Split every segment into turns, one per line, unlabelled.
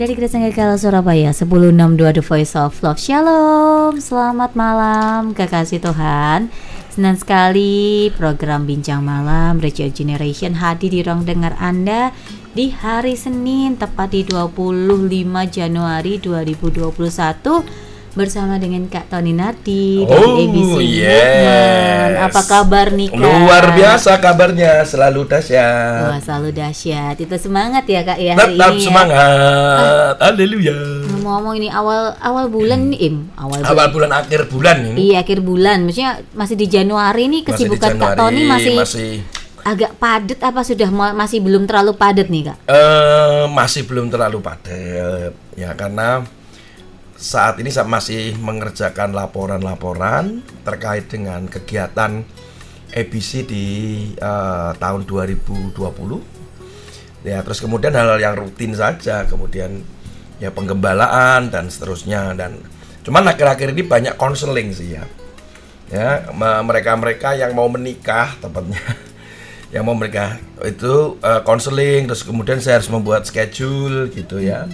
dari Gereja Kekal Surabaya. 1062 The Voice of Love. Shalom. Selamat malam kekasih Tuhan. Senang sekali program Bincang Malam Radio Generation hadir di ruang dengar Anda di hari Senin tepat di 25 Januari 2021 bersama dengan Kak Tony Nardi
Oh,
ABC
yes.
Movement. Apa kabar nih Kak?
Luar biasa kabarnya, selalu dahsyat.
Wah selalu dahsyat. Itu semangat ya Kak ya hari
Tetap
ini ya.
semangat. Haleluya.
Ngomong-ngomong ini awal awal bulan nih Im, awal bulan.
Awal bulan akhir bulan ini.
Iya akhir bulan, maksudnya masih di Januari nih kesibukan Kak
Januari,
Tony masih,
masih
agak padat apa sudah ma- masih belum terlalu padat nih Kak?
eh, masih belum terlalu padat ya karena saat ini saya masih mengerjakan laporan-laporan terkait dengan kegiatan ABC di eh, tahun 2020 ya terus kemudian hal-hal yang rutin saja kemudian ya penggembalaan dan seterusnya dan cuman akhir-akhir ini banyak konseling sih ya. Ya me- mereka-mereka yang mau menikah tepatnya yang mau menikah itu eh, konseling terus kemudian saya harus membuat schedule gitu ya.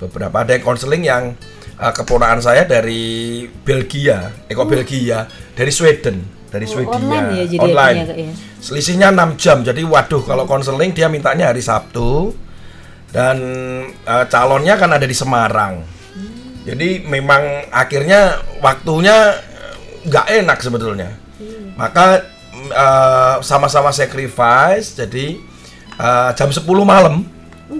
Beberapa ada yang konseling yang eh, keponakan saya dari Belgia. Eh kok Belgia? Dari Sweden. Dari
Oh,
Swedia.
online ya jadi
online.
Kak, ya?
selisihnya 6 jam. Jadi waduh kalau konseling dia mintanya hari Sabtu. Dan eh, calonnya kan ada di Semarang. Jadi memang akhirnya waktunya nggak enak sebetulnya. Maka mm, eh, sama-sama sacrifice. Jadi eh, jam 10 malam.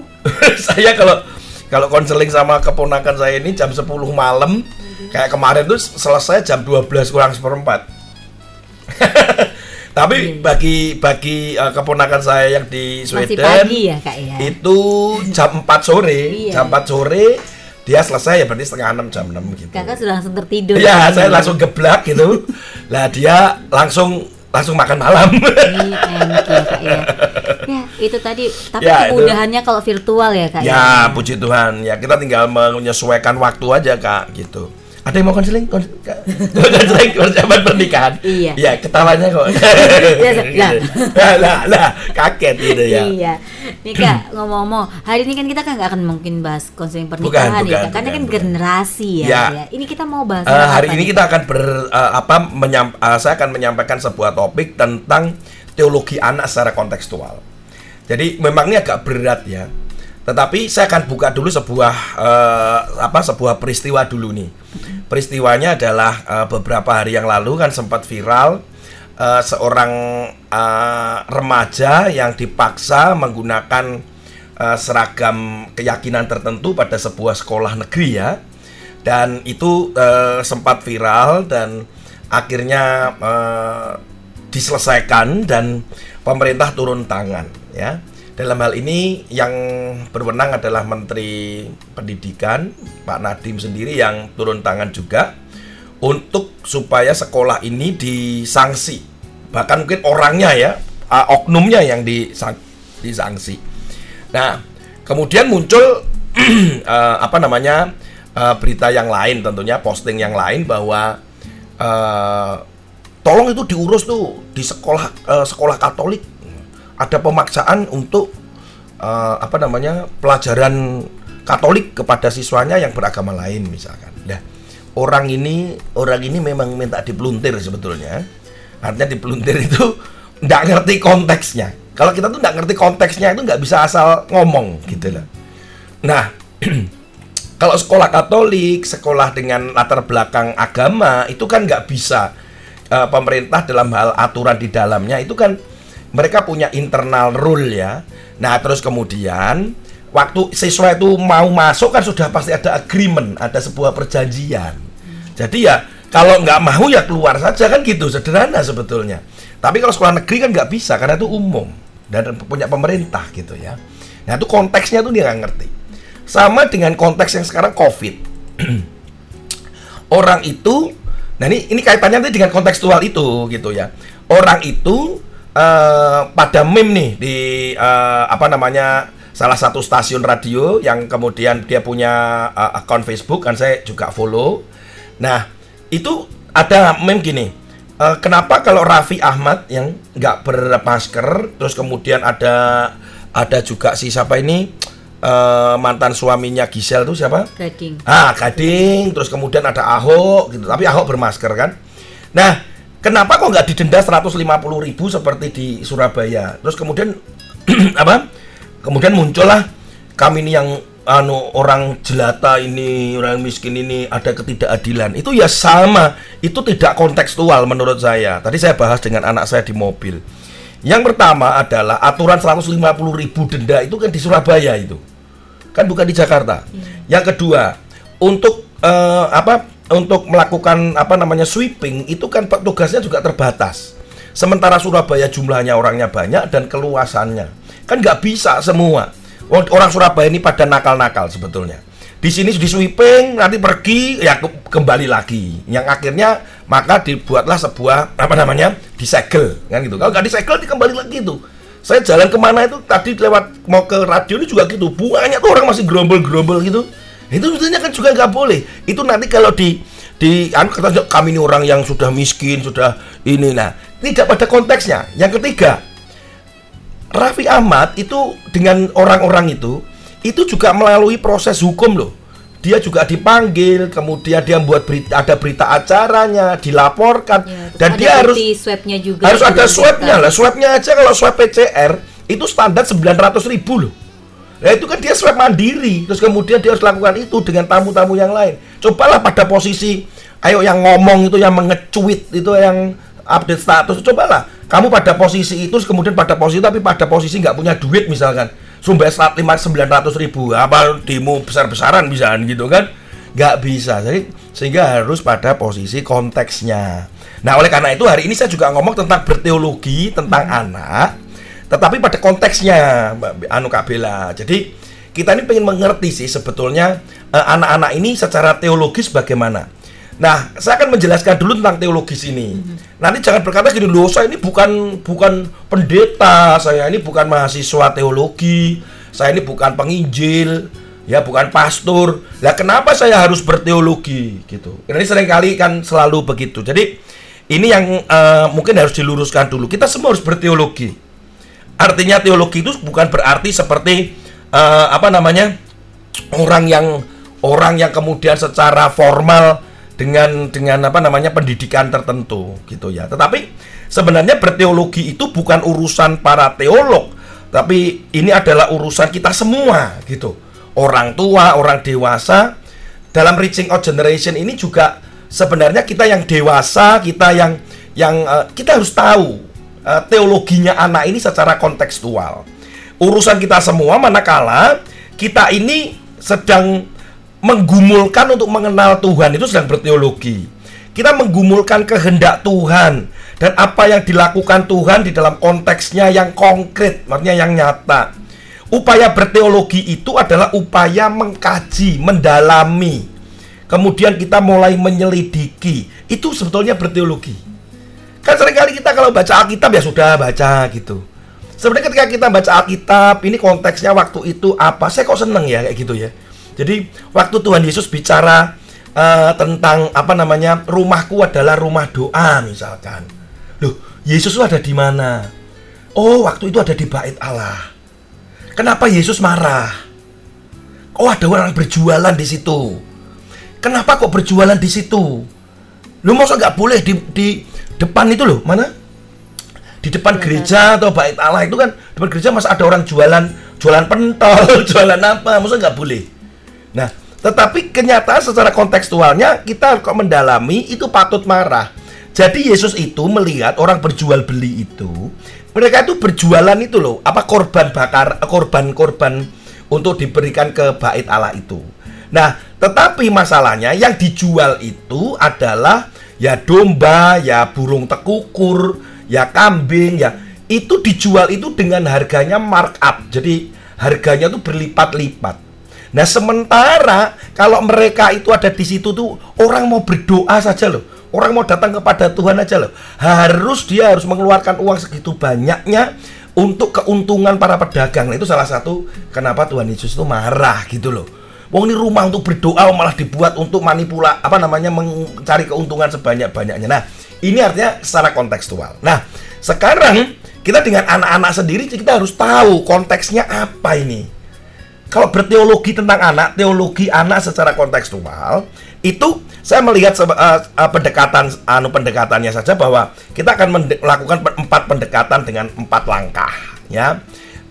Saya kalau kalau konseling sama keponakan saya ini jam 10 malam kayak kemarin tuh selesai jam 12 kurang seperempat tapi bagi bagi eh, keponakan saya yang di
Masih
Sweden
pagi ya Kak ya?
itu jam 4 sore
Iya.
jam 4 sore dia selesai ya berarti setengah 6 jam 6 gitu
Kakak sudah langsung tertidur.
ya
Kak,
saya langsung geblak gitu lah dia langsung langsung makan malam
Ini enak ya Kak ya. Ya itu tadi, tapi
Ya, itu.
kemudahannya kalau virtual ya Kak
ya puji Tuhan ya kita tinggal menyesuaikan waktu aja kak gitu ada yang mau konseling konseling persiapan pernikahan
Iya.
ya ketawanya kok
Ya, lah.
lah lah kaget gitu ya
Iya. Nih Kak, ngomong-ngomong, hari ini kan kita kan nggak akan mungkin bahas konseling pernikahan
Bukan,
ya,
bukan,
Kak. Karena
bukan,
kan
bukan.
generasi ya,
Ya.
ya. Ini kita mau bahas tentang
hari ini
nih?
kita akan ber eh, apa menyam- eh, saya akan menyampaikan sebuah topik tentang teologi anak secara kontekstual. Jadi memang ini agak berat ya. Tetapi saya akan buka dulu sebuah eh, apa sebuah peristiwa dulu nih. Peristiwanya adalah eh, beberapa hari yang lalu kan sempat viral eh, seorang eh, remaja yang dipaksa menggunakan eh, seragam keyakinan tertentu pada sebuah sekolah negeri ya dan itu eh, sempat viral dan akhirnya eh, diselesaikan dan pemerintah turun tangan ya. Dalam hal ini yang berwenang adalah Menteri Pendidikan Pak Nadiem sendiri yang turun tangan juga untuk supaya sekolah ini disanksi bahkan mungkin orangnya ya oknumnya yang disang- disanksi nah kemudian muncul uh, apa namanya uh, berita yang lain tentunya posting yang lain bahwa uh, tolong itu diurus tuh di sekolah uh, sekolah Katolik ada pemaksaan untuk uh, apa namanya pelajaran Katolik kepada siswanya yang beragama lain misalkan. Nah, orang ini orang ini memang minta dipeluntir sebetulnya. Artinya dipeluntir itu nggak ngerti konteksnya. Kalau kita tuh nggak ngerti konteksnya itu nggak bisa asal ngomong gitu loh. Nah, kalau sekolah Katolik, sekolah dengan latar belakang agama itu kan nggak bisa eh, pemerintah dalam hal aturan di dalamnya itu kan mereka punya internal rule ya. Nah terus kemudian waktu siswa itu mau masuk kan sudah pasti ada agreement, ada sebuah perjanjian. Jadi ya kalau nggak mau ya keluar saja kan gitu sederhana sebetulnya. Tapi kalau sekolah negeri kan nggak bisa karena itu umum dan punya pemerintah gitu ya. Nah itu konteksnya tuh dia nggak ngerti. Sama dengan konteks yang sekarang COVID. Orang itu, nah ini ini kaitannya nanti dengan kontekstual itu gitu ya. Orang itu eh, pada meme nih di eh, apa namanya salah satu stasiun radio yang kemudian dia punya eh, akun Facebook kan saya juga follow. Nah itu ada meme gini. eh, kenapa kalau Raffi Ahmad yang nggak bermasker, terus kemudian ada ada juga si siapa ini eh, mantan suaminya Gisel itu siapa?
Gading.
Ah, Gading, terus kemudian ada Ahok gitu. Tapi Ahok bermasker kan. Nah, kenapa kok nggak didenda 150 ribu seperti di Surabaya? Terus kemudian apa? Kemudian muncullah kami ini yang anu orang jelata ini orang miskin ini ada ketidakadilan. Itu ya sama. Itu tidak kontekstual menurut saya. Tadi saya bahas dengan anak saya di mobil. Yang pertama adalah aturan 150 ribu denda itu kan di Surabaya itu. Kan bukan di Jakarta. Yang kedua untuk eh, apa untuk melakukan apa namanya sweeping itu kan tugasnya juga terbatas sementara Surabaya jumlahnya orangnya banyak dan keluasannya kan nggak bisa semua orang Surabaya ini pada nakal-nakal sebetulnya. Di sini di sweeping, nanti pergi ya ke, kembali lagi. Yang akhirnya maka dibuatlah sebuah apa namanya disegel kan gitu. Kalau nggak disegel, kembali lagi tuh. Saya jalan ke mana itu tadi lewat mau ke radio ini juga gitu. Banyak tuh orang masih gerombol-gerombol gitu. Itu sebetulnya kan juga nggak boleh. Itu nanti kalau di di anu kata kami ini orang yang sudah miskin, sudah ini nah tidak pada konteksnya. Yang ketiga, Raffi Ahmad itu dengan orang-orang itu itu juga melalui proses hukum loh. Dia juga dipanggil, kemudian dia membuat berita, ada berita acaranya, dilaporkan, ya, dan dia harus
swabnya juga
harus ada swabnya lah. Swabnya aja kalau swab PCR itu standar 900 ribu loh. Nah itu kan dia swab mandiri, terus kemudian dia harus lakukan itu dengan tamu-tamu yang lain. Cobalah pada posisi, ayo yang ngomong itu, yang mengecuit itu, yang update status, cobalah. Kamu pada posisi itu kemudian pada posisi tapi pada posisi nggak punya duit misalkan. Sumber saat lima sembilan ratus ribu apa demo besar besaran misalkan gitu kan? Nggak bisa. Jadi sehingga harus pada posisi konteksnya. Nah oleh karena itu hari ini saya juga ngomong tentang berteologi tentang hmm. anak tetapi pada konteksnya Mbak Anu Kabela jadi kita ini pengen mengerti sih sebetulnya eh, anak-anak uh, ini secara teologis bagaimana Nah, saya akan menjelaskan dulu tentang teologis ini. Mm-hmm. Nanti jangan berkata gini, loh saya ini bukan bukan pendeta, saya ini bukan mahasiswa teologi, saya ini bukan penginjil, ya bukan pastor. Lah kenapa saya harus berteologi gitu? Ini sering kali kan selalu begitu. Jadi ini yang uh, mungkin harus diluruskan dulu. Kita semua harus berteologi. Artinya teologi itu bukan berarti seperti uh, apa namanya orang yang orang yang kemudian secara formal dengan dengan apa namanya pendidikan tertentu gitu ya. Tetapi sebenarnya berteologi itu bukan urusan para teolog, tapi ini adalah urusan kita semua gitu. Orang tua, orang dewasa dalam reaching out generation ini juga sebenarnya kita yang dewasa, kita yang yang uh, kita harus tahu uh, teologinya anak ini secara kontekstual. Urusan kita semua manakala kita ini sedang menggumulkan untuk mengenal Tuhan itu sedang berteologi. Kita menggumulkan kehendak Tuhan dan apa yang dilakukan Tuhan di dalam konteksnya yang konkret, maksudnya yang nyata. Upaya berteologi itu adalah upaya mengkaji, mendalami. Kemudian kita mulai menyelidiki. Itu sebetulnya berteologi. Kan sering kali kita kalau baca Alkitab ya sudah baca gitu. Sebenarnya ketika kita baca Alkitab, ini konteksnya waktu itu apa? Saya kok seneng ya kayak gitu ya jadi waktu Tuhan Yesus bicara uh, tentang apa namanya rumahku adalah rumah doa misalkan. Loh, Yesus itu ada di mana? Oh, waktu itu ada di bait Allah. Kenapa Yesus marah? Oh, ada orang berjualan di situ. Kenapa kok berjualan di situ? Lu masa nggak boleh di, di depan itu loh, mana? Di depan gereja atau bait Allah itu kan depan gereja masa ada orang jualan jualan pentol, jualan apa? Masa nggak boleh? Nah, tetapi kenyataan secara kontekstualnya kita kok mendalami itu patut marah. Jadi Yesus itu melihat orang berjual beli itu, mereka itu berjualan itu loh, apa korban bakar, korban-korban untuk diberikan ke bait Allah itu. Nah, tetapi masalahnya yang dijual itu adalah ya domba, ya burung tekukur, ya kambing, ya itu dijual itu dengan harganya markup. Jadi harganya itu berlipat-lipat. Nah sementara kalau mereka itu ada di situ tuh orang mau berdoa saja loh. Orang mau datang kepada Tuhan aja loh. Harus dia harus mengeluarkan uang segitu banyaknya untuk keuntungan para pedagang. Nah, itu salah satu kenapa Tuhan Yesus itu marah gitu loh. Wong ini rumah untuk berdoa malah dibuat untuk manipula apa namanya mencari keuntungan sebanyak-banyaknya. Nah, ini artinya secara kontekstual. Nah, sekarang kita dengan anak-anak sendiri kita harus tahu konteksnya apa ini kalau berteologi tentang anak, teologi anak secara kontekstual itu saya melihat uh, uh, pendekatan anu pendekatannya saja bahwa kita akan melakukan empat pendekatan dengan empat langkah ya.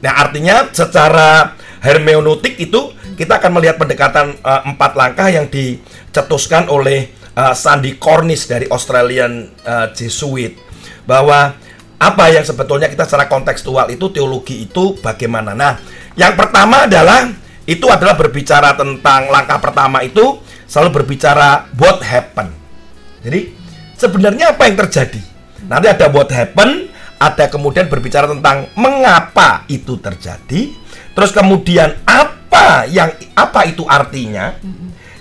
Nah, artinya secara hermeneutik itu kita akan melihat pendekatan uh, empat langkah yang dicetuskan oleh uh, Sandy Cornish dari Australian uh, Jesuit bahwa apa yang sebetulnya kita secara kontekstual itu teologi itu bagaimana. Nah, yang pertama adalah itu adalah berbicara tentang langkah pertama itu selalu berbicara what happen. Jadi sebenarnya apa yang terjadi? Nanti ada what happen, ada kemudian berbicara tentang mengapa itu terjadi, terus kemudian apa yang apa itu artinya,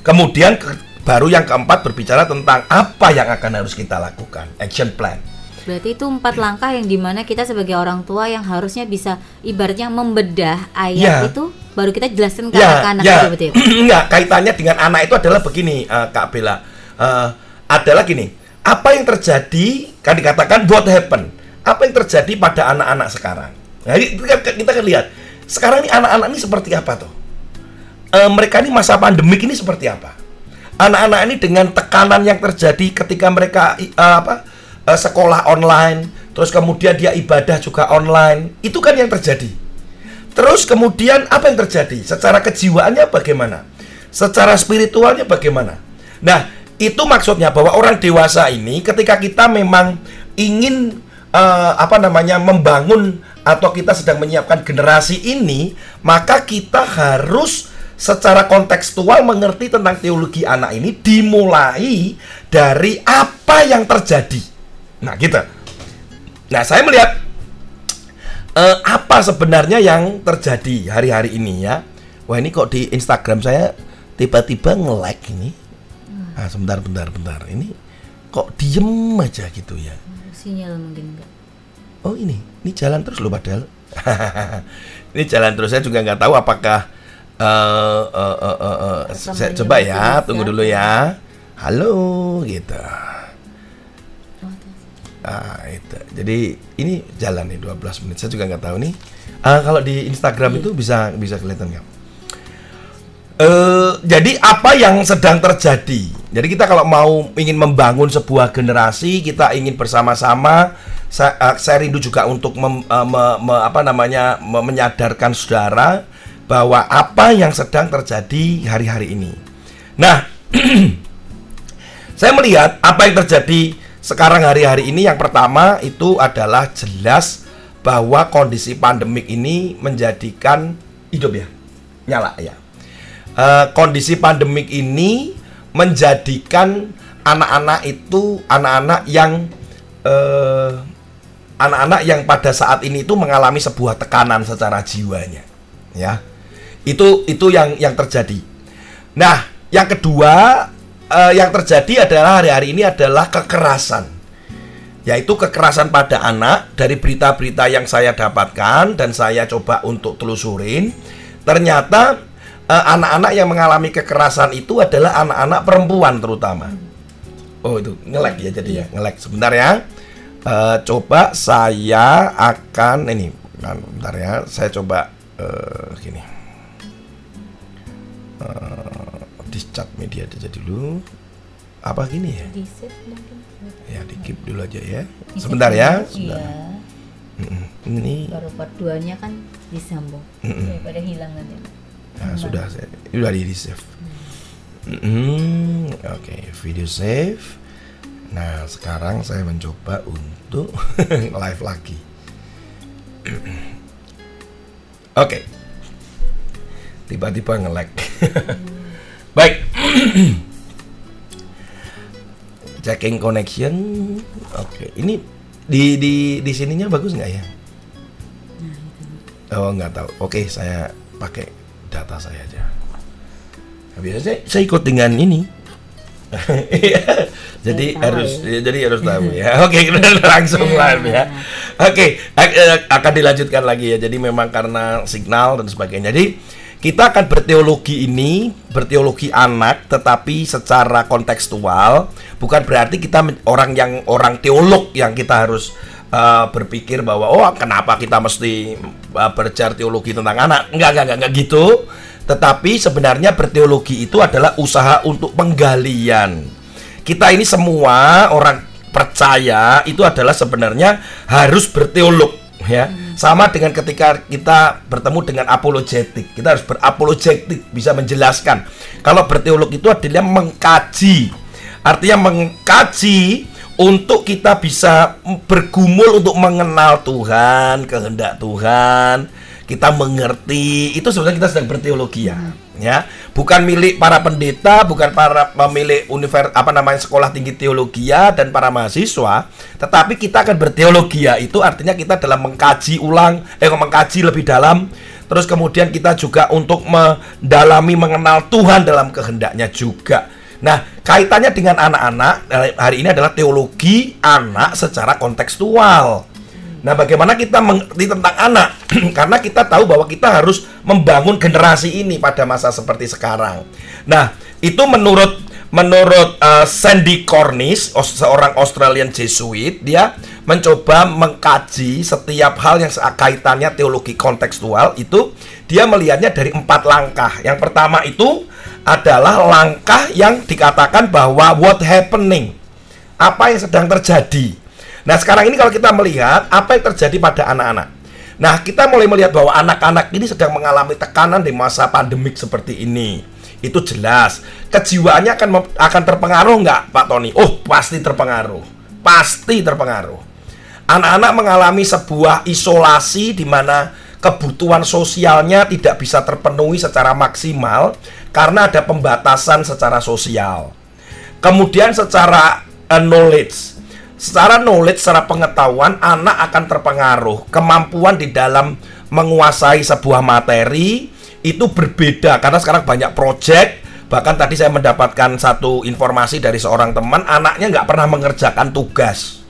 kemudian ke, baru yang keempat berbicara tentang apa yang akan harus kita lakukan, action plan.
Berarti itu empat langkah yang di mana kita sebagai orang tua yang harusnya bisa ibaratnya membedah ayat ya. itu baru kita jelaskan ke
ya, anak-anak ya. betul Enggak, kaitannya dengan anak itu adalah begini uh, Kak Bella. Uh, adalah gini, apa yang terjadi kan dikatakan what happen? Apa yang terjadi pada anak-anak sekarang? Nah, kita, kita kan lihat sekarang ini anak-anak ini seperti apa tuh? Uh, mereka ini masa pandemik ini seperti apa? Anak-anak ini dengan tekanan yang terjadi ketika mereka uh, apa? uh, sekolah online, terus kemudian dia ibadah juga online. Itu kan yang terjadi. Terus kemudian apa yang terjadi? Secara kejiwaannya bagaimana? Secara spiritualnya bagaimana? Nah, itu maksudnya bahwa orang dewasa ini ketika kita memang ingin uh, apa namanya membangun atau kita sedang menyiapkan generasi ini, maka kita harus secara kontekstual mengerti tentang teologi anak ini dimulai dari apa yang terjadi. Nah, gitu. Nah, saya melihat uh, apa sebenarnya yang terjadi hari-hari ini ya. Wah, ini kok di Instagram saya tiba-tiba nge-like ini. Ah, sebentar, bentar, bentar. Ini kok diem aja gitu ya.
Sinyal mungkin enggak.
Oh, ini. Ini jalan terus loh padahal. ini jalan terus. Saya juga nggak tahu apakah uh, uh, uh, uh, uh, saya coba ya, tunggu dulu ya. Halo gitu. Ah, itu. Jadi ini jalan nih 12 menit. Saya juga nggak tahu nih. Uh, kalau di Instagram itu bisa bisa kelihatan nggak? Uh, jadi apa yang sedang terjadi? Jadi kita kalau mau ingin membangun sebuah generasi, kita ingin bersama-sama. Saya, uh, saya rindu juga untuk mem, uh, me, me, apa namanya me, menyadarkan saudara bahwa apa yang sedang terjadi hari-hari ini. Nah, saya melihat apa yang terjadi sekarang hari-hari ini. Yang pertama itu adalah jelas bahwa kondisi pandemik ini menjadikan hidup ya nyala ya. E, kondisi pandemik ini menjadikan anak-anak itu anak-anak yang eh, anak-anak yang pada saat ini itu mengalami sebuah tekanan secara jiwanya ya itu itu yang yang terjadi. Nah yang kedua uh, yang terjadi adalah hari-hari ini adalah kekerasan. Yaitu kekerasan pada anak dari berita-berita yang saya dapatkan dan saya coba untuk telusurin. Ternyata eh, anak-anak yang mengalami kekerasan itu adalah anak-anak perempuan terutama. Oh itu ngelek ya jadi ya ngelek sebentar ya. Uh, coba saya akan ini bentar ya. Saya coba uh, gini di chat media aja dulu. Apa gini ya? Di save mungkin. Ya di keep dulu aja ya. Sebentar ya sebentar. Iya.
Ini baru part 2 nya kan disambung. Daripada hilang nanti
nah, sudah saya sudah di, save mm. -mm. oke okay, video save. Nah sekarang saya mencoba untuk live lagi. Oke. Okay. tiba-tiba nge-lag Baik. Checking connection. Oke, ini di di di sininya bagus nggak ya? Oh nggak tahu. Oke, saya pakai data saya aja. Nah, biasanya saya ikut dengan ini. jadi harus ya. jadi harus tahu ya. Oke, langsung iya. live ya. Oke, akan dilanjutkan lagi ya. Jadi memang karena signal dan sebagainya. Jadi kita akan berteologi ini, berteologi anak, tetapi secara kontekstual, bukan berarti kita orang yang orang teolog yang kita harus uh, berpikir bahwa oh kenapa kita mesti uh, teologi tentang anak? Enggak, enggak, enggak, enggak gitu. Tetapi sebenarnya berteologi itu adalah usaha untuk penggalian. Kita ini semua orang percaya itu adalah sebenarnya harus berteolog ya. Sama dengan ketika kita bertemu dengan apologetik. Kita harus berapologetik, bisa menjelaskan. Kalau berteolog itu adalah mengkaji. Artinya mengkaji untuk kita bisa bergumul untuk mengenal Tuhan, kehendak Tuhan, kita mengerti. Itu sebenarnya kita sedang berteologi ya. Ya. Bukan milik para pendeta bukan para pemilik univers apa namanya sekolah tinggi teologi ya dan para mahasiswa. Tetapi kita akan berteologi ya. Itu artinya kita dalam mengkaji ulang eh mengkaji lebih dalam. Terus kemudian kita juga untuk mendalami mengenal Tuhan dalam kehendaknya juga. Nah, kaitannya dengan anak-anak hari ini adalah teologi anak secara kontekstual. Nah, bagaimana kita mengerti tentang anak? Karena kita tahu bahwa kita harus membangun generasi ini pada masa seperti sekarang. Nah, itu menurut menurut uh, Sandy Cornish, seorang Australian Jesuit, dia mencoba mengkaji setiap hal yang kaitannya teologi kontekstual itu dia melihatnya dari empat langkah. Yang pertama itu adalah langkah yang dikatakan bahwa what happening, apa yang sedang terjadi. Nah, sekarang ini kalau kita melihat apa yang terjadi pada anak-anak. Nah, kita mulai melihat bahwa anak-anak ini sedang mengalami tekanan di masa pandemik seperti ini. Itu jelas. Kejiwaannya akan akan terpengaruh nggak, Pak Tony? Oh, pasti terpengaruh. Pasti terpengaruh. Anak-anak mengalami sebuah isolasi di mana kebutuhan sosialnya tidak bisa terpenuhi secara maksimal karena ada pembatasan secara sosial. Kemudian secara uh, knowledge secara knowledge, secara pengetahuan, anak akan terpengaruh. Kemampuan di dalam menguasai sebuah materi itu berbeda karena sekarang banyak project. Bahkan tadi saya mendapatkan satu informasi dari seorang teman, anaknya nggak pernah mengerjakan tugas.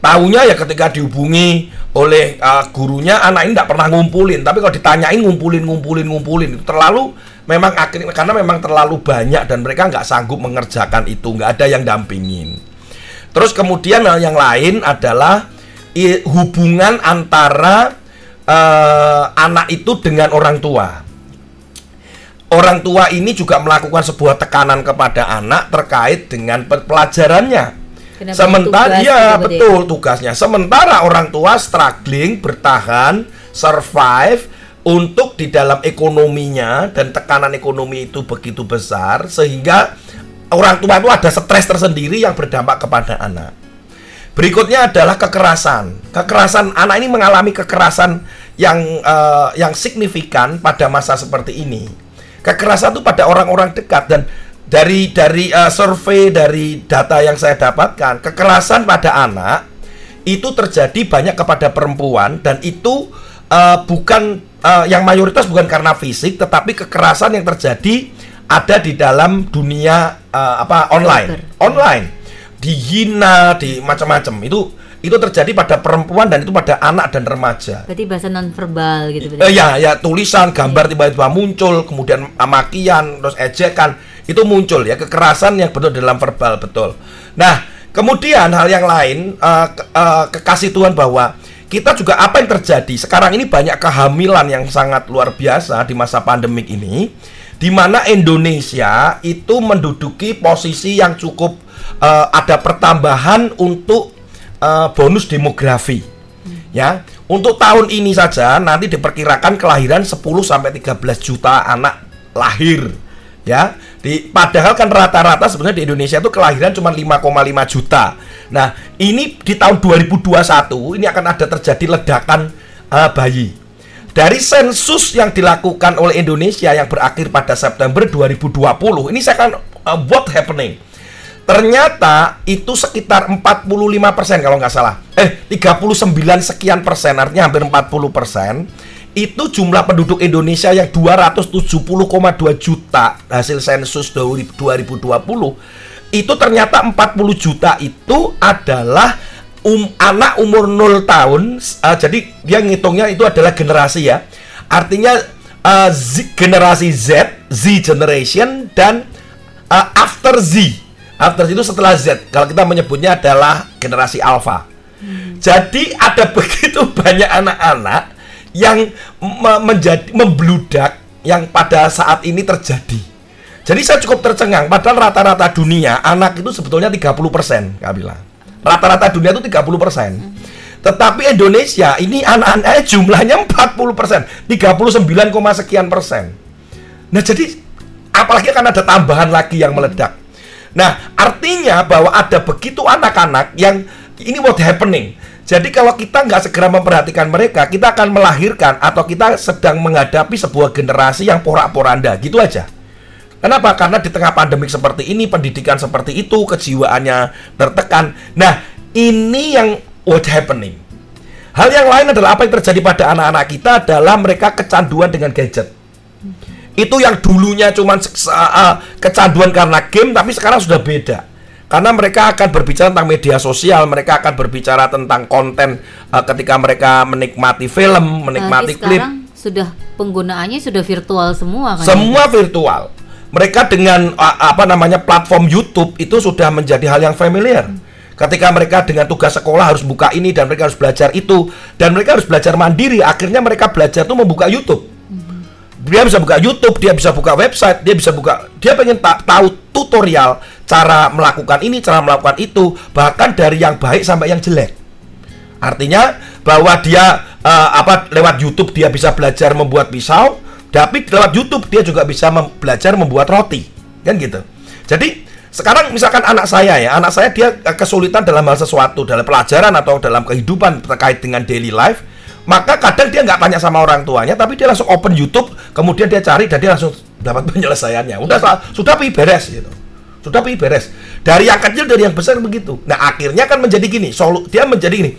Tahunya ya ketika dihubungi oleh uh, gurunya, anak ini nggak pernah ngumpulin. Tapi kalau ditanyain ngumpulin, ngumpulin, ngumpulin itu terlalu memang akhirnya karena memang terlalu banyak dan mereka nggak sanggup mengerjakan itu, nggak ada yang dampingin. Terus kemudian yang lain adalah hubungan antara uh, anak itu dengan orang tua. Orang tua ini juga melakukan sebuah tekanan kepada anak terkait dengan pelajarannya. Kenapa Sementara ya betul tugasnya. Sementara orang tua struggling, bertahan, survive untuk di dalam ekonominya dan tekanan ekonomi itu begitu besar sehingga orang tua itu ada stres tersendiri yang berdampak kepada anak. Berikutnya adalah kekerasan. Kekerasan anak ini mengalami kekerasan yang uh, yang signifikan pada masa seperti ini. Kekerasan itu pada orang-orang dekat dan dari dari uh, survei dari data yang saya dapatkan, kekerasan pada anak itu terjadi banyak kepada perempuan dan itu uh, bukan uh, yang mayoritas bukan karena fisik tetapi kekerasan yang terjadi ada di dalam dunia uh, apa online online dihina di macam-macam itu itu terjadi pada perempuan dan itu pada anak dan remaja.
Berarti bahasa non verbal gitu.
Eh, ya ya tulisan gambar iya. tiba-tiba muncul kemudian makian terus ejekan itu muncul ya kekerasan yang betul dalam verbal betul. Nah kemudian hal yang lain uh, uh, kekasih Tuhan bahwa kita juga apa yang terjadi sekarang ini banyak kehamilan yang sangat luar biasa di masa pandemik ini di mana Indonesia itu menduduki posisi yang cukup uh, ada pertambahan untuk uh, bonus demografi. Hmm. Ya, untuk tahun ini saja nanti diperkirakan kelahiran 10 sampai 13 juta anak lahir. Ya, di padahal kan rata-rata sebenarnya di Indonesia itu kelahiran cuma 5,5 juta. Nah, ini di tahun 2021 ini akan ada terjadi ledakan uh, bayi dari sensus yang dilakukan oleh Indonesia yang berakhir pada September 2020, ini saya akan uh, what happening. Ternyata itu sekitar 45% kalau nggak salah. Eh, 39 sekian persen, artinya hampir 40 persen. Itu jumlah penduduk Indonesia yang 270,2 juta hasil sensus 2020 itu ternyata 40 juta itu adalah um, anak umur 0 tahun uh, jadi dia ngitungnya itu adalah generasi ya artinya uh, Z, generasi Z Z generation dan uh, after Z after Z itu setelah Z kalau kita menyebutnya adalah generasi alpha hmm. jadi ada begitu banyak anak-anak yang me menjadi membludak yang pada saat ini terjadi. Jadi saya cukup tercengang, padahal rata-rata dunia anak itu sebetulnya 30%, Kak Bila. Rata-rata dunia itu 30%. Tetapi Indonesia ini anak-anaknya jumlahnya 40%, 39, sekian persen. Nah, jadi apalagi akan ada tambahan lagi yang meledak. Nah, artinya bahwa ada begitu anak-anak yang ini what happening. Jadi kalau kita nggak segera memperhatikan mereka, kita akan melahirkan atau kita sedang menghadapi sebuah generasi yang porak-poranda, gitu aja. Kenapa? Karena di tengah pandemik seperti ini, pendidikan seperti itu, kejiwaannya tertekan. Nah, ini yang what happening. Hal yang lain adalah apa yang terjadi pada anak-anak kita adalah mereka kecanduan dengan gadget. Itu yang dulunya cuma kecanduan karena game, tapi sekarang sudah beda. Karena mereka akan berbicara tentang media sosial, mereka akan berbicara tentang konten uh, ketika mereka menikmati film, menikmati klip.
sudah penggunaannya sudah virtual semua
kan? Semua virtual. Mereka dengan apa namanya platform YouTube itu sudah menjadi hal yang familiar. Ketika mereka dengan tugas sekolah harus buka ini dan mereka harus belajar itu dan mereka harus belajar mandiri, akhirnya mereka belajar tuh membuka YouTube. Dia bisa buka YouTube, dia bisa buka website, dia bisa buka, dia pengen tak tahu tutorial cara melakukan ini, cara melakukan itu, bahkan dari yang baik sampai yang jelek. Artinya bahwa dia uh, apa lewat YouTube dia bisa belajar membuat pisau, tapi lewat YouTube dia juga bisa mem belajar membuat roti, kan gitu. Jadi sekarang misalkan anak saya ya, anak saya dia eh, kesulitan dalam hal sesuatu, dalam pelajaran atau dalam kehidupan terkait dengan daily life, maka kadang dia nggak tanya sama orang tuanya, tapi dia langsung open YouTube, kemudian dia cari dan dia langsung dapat penyelesaiannya. Udah sudah pi beres gitu. Sudah pi beres. Dari yang kecil dari yang besar begitu. Nah akhirnya kan menjadi gini, solu dia menjadi gini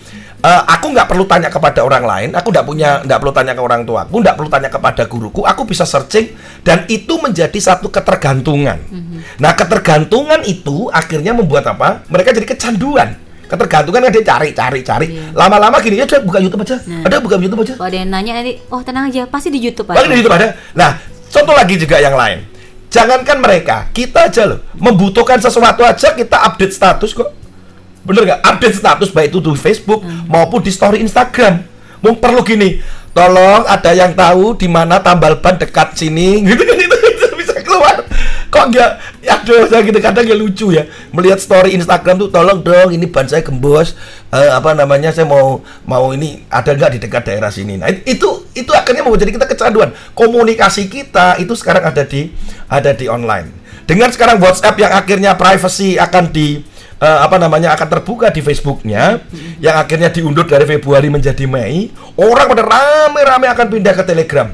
uh, aku nggak perlu tanya kepada orang lain, aku nggak punya nggak perlu tanya ke orang tua, aku nggak perlu tanya kepada guruku, aku bisa searching dan itu menjadi satu ketergantungan. Mm-hmm. Nah ketergantungan itu akhirnya membuat apa? Mereka jadi kecanduan. Ketergantungan kan dia cari, cari, cari. Iya. Lama-lama gini ya buka YouTube aja. Nah. Ada buka YouTube aja.
Kalau ada yang nanya nanti, oh tenang aja, pasti di YouTube
aja. Pasti di YouTube ada. Nah, contoh lagi juga yang lain. Jangankan mereka, kita aja loh. Membutuhkan sesuatu aja kita update status kok. Bener nggak? Update status baik itu di Facebook hmm. maupun di story Instagram. Mau perlu gini tolong ada yang tahu di mana tambal ban dekat sini. Gitu kan itu, kok nggak ya saya gitu kadang ya lucu ya. Melihat story Instagram tuh tolong dong ini ban saya gembos. Uh, apa namanya saya mau mau ini ada nggak di dekat daerah sini. Nah itu itu akhirnya mau jadi kita kecanduan. Komunikasi kita itu sekarang ada di ada di online. Dengan sekarang WhatsApp yang akhirnya privacy akan di uh, apa namanya akan terbuka di Facebooknya yang akhirnya diundur dari Februari menjadi Mei orang pada rame-rame akan pindah ke Telegram.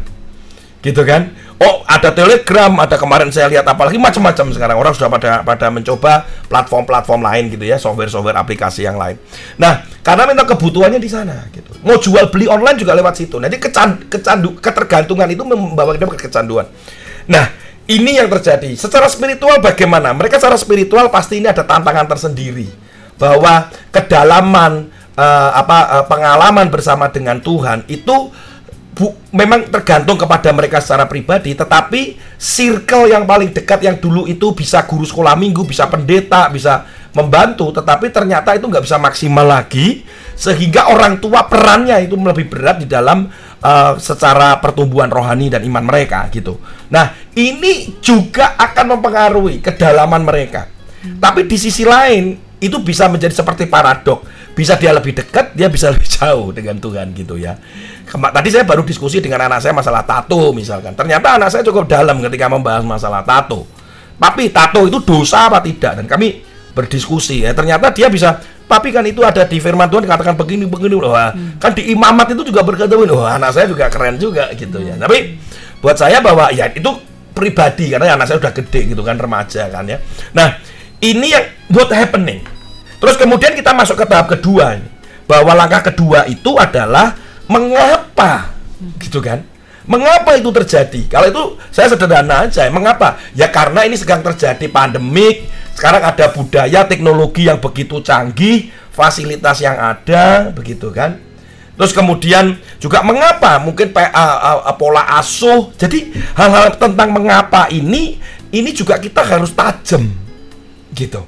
Gitu kan oh ada Telegram ada kemarin saya lihat apalagi macam-macam sekarang. Orang sudah pada pada mencoba platform-platform lain gitu ya software-software aplikasi yang lain. Nah karena memang kebutuhannya di sana gitu. Mau jual beli online juga lewat situ. Nanti kecan, kecandu ketergantungan itu membawa kita ke kecanduan. Nah ini yang terjadi. Secara spiritual bagaimana? Mereka secara spiritual pasti ini ada tantangan tersendiri. Bahwa kedalaman uh, apa uh, pengalaman bersama dengan Tuhan itu bu, memang tergantung kepada mereka secara pribadi, tetapi circle yang paling dekat yang dulu itu bisa guru sekolah minggu, bisa pendeta, bisa membantu, tetapi ternyata itu nggak bisa maksimal lagi, sehingga orang tua perannya itu lebih berat di dalam uh, secara pertumbuhan rohani dan iman mereka gitu. Nah, ini juga akan mempengaruhi kedalaman mereka. Hmm. Tapi di sisi lain itu bisa menjadi seperti paradok. Bisa dia lebih dekat, dia bisa lebih jauh dengan Tuhan gitu ya. Kema tadi saya baru diskusi dengan anak saya masalah tato misalkan. Ternyata anak saya cukup dalam ketika membahas masalah tato. Tapi tato itu dosa apa tidak? Dan kami berdiskusi ya. Ternyata dia bisa tapi kan itu ada di firman Tuhan dikatakan begini begini loh. Hmm. Kan di imamat itu juga berkata oh anak saya juga keren juga gitu ya. Hmm. Tapi buat saya bahwa ya itu pribadi karena anak saya udah gede gitu kan remaja kan ya. Nah, ini yang buat happening. Terus kemudian kita masuk ke tahap kedua ini. Bahwa langkah kedua itu adalah mengapa gitu kan? Mengapa itu terjadi? Kalau itu saya sederhana aja. Mengapa? Ya karena ini sedang terjadi pandemik, sekarang ada budaya teknologi yang begitu canggih, fasilitas yang ada, begitu kan? Terus kemudian juga mengapa mungkin pola asuh. Jadi hal-hal tentang mengapa ini ini juga kita harus tajam gitu.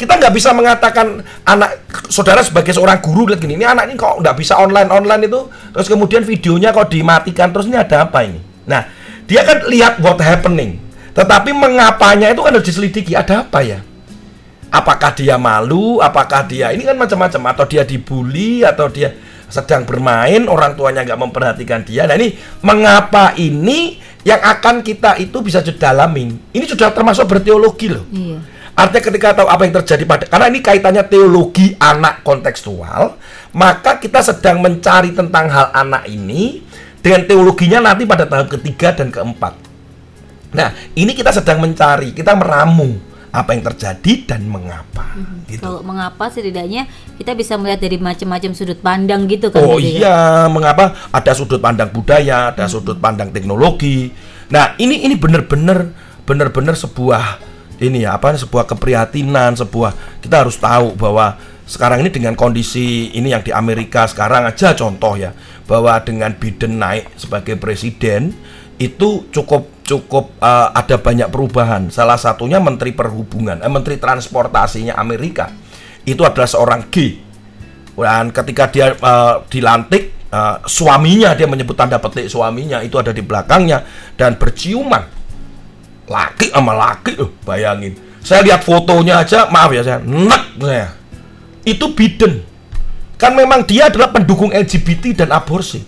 Kita nggak bisa mengatakan anak saudara sebagai seorang guru lihat gini, ini anak ini kok nggak bisa online online itu, terus kemudian videonya kok dimatikan terus ini ada apa ini? Nah, dia kan lihat what happening. Tetapi mengapanya itu kan harus diselidiki. Ada apa ya? Apakah dia malu? Apakah dia ini kan macam-macam? Atau dia dibully? Atau dia sedang bermain? Orang tuanya nggak memperhatikan dia. Nah ini mengapa ini yang akan kita itu bisa dalamin? Ini sudah termasuk berteologi loh.
Iya.
Artinya ketika tahu apa yang terjadi pada karena ini kaitannya teologi anak kontekstual, maka kita sedang mencari tentang hal anak ini dengan teologinya nanti pada tahap ketiga dan keempat. Nah, ini kita sedang mencari, kita meramu apa yang terjadi dan mengapa. Gitu.
Kalau mengapa setidaknya kita bisa melihat dari macam-macam sudut pandang gitu kan.
Oh
gitu ya.
iya, mengapa ada sudut pandang budaya, ada sudut pandang teknologi. Nah, ini ini benar-benar benar-benar sebuah ini ya apa sebuah keprihatinan, sebuah kita harus tahu bahwa sekarang ini dengan kondisi ini yang di Amerika sekarang aja contoh ya bahwa dengan Biden naik sebagai presiden itu cukup cukup uh, ada banyak perubahan. Salah satunya Menteri Perhubungan, eh, Menteri Transportasinya Amerika itu adalah seorang gay. Dan ketika dia uh, dilantik, uh, suaminya dia menyebut tanda petik suaminya itu ada di belakangnya dan berciuman. Laki sama laki, loh, bayangin. Saya lihat fotonya aja, maaf ya saya, nek saya. Itu Biden. Kan memang dia adalah pendukung LGBT dan aborsi.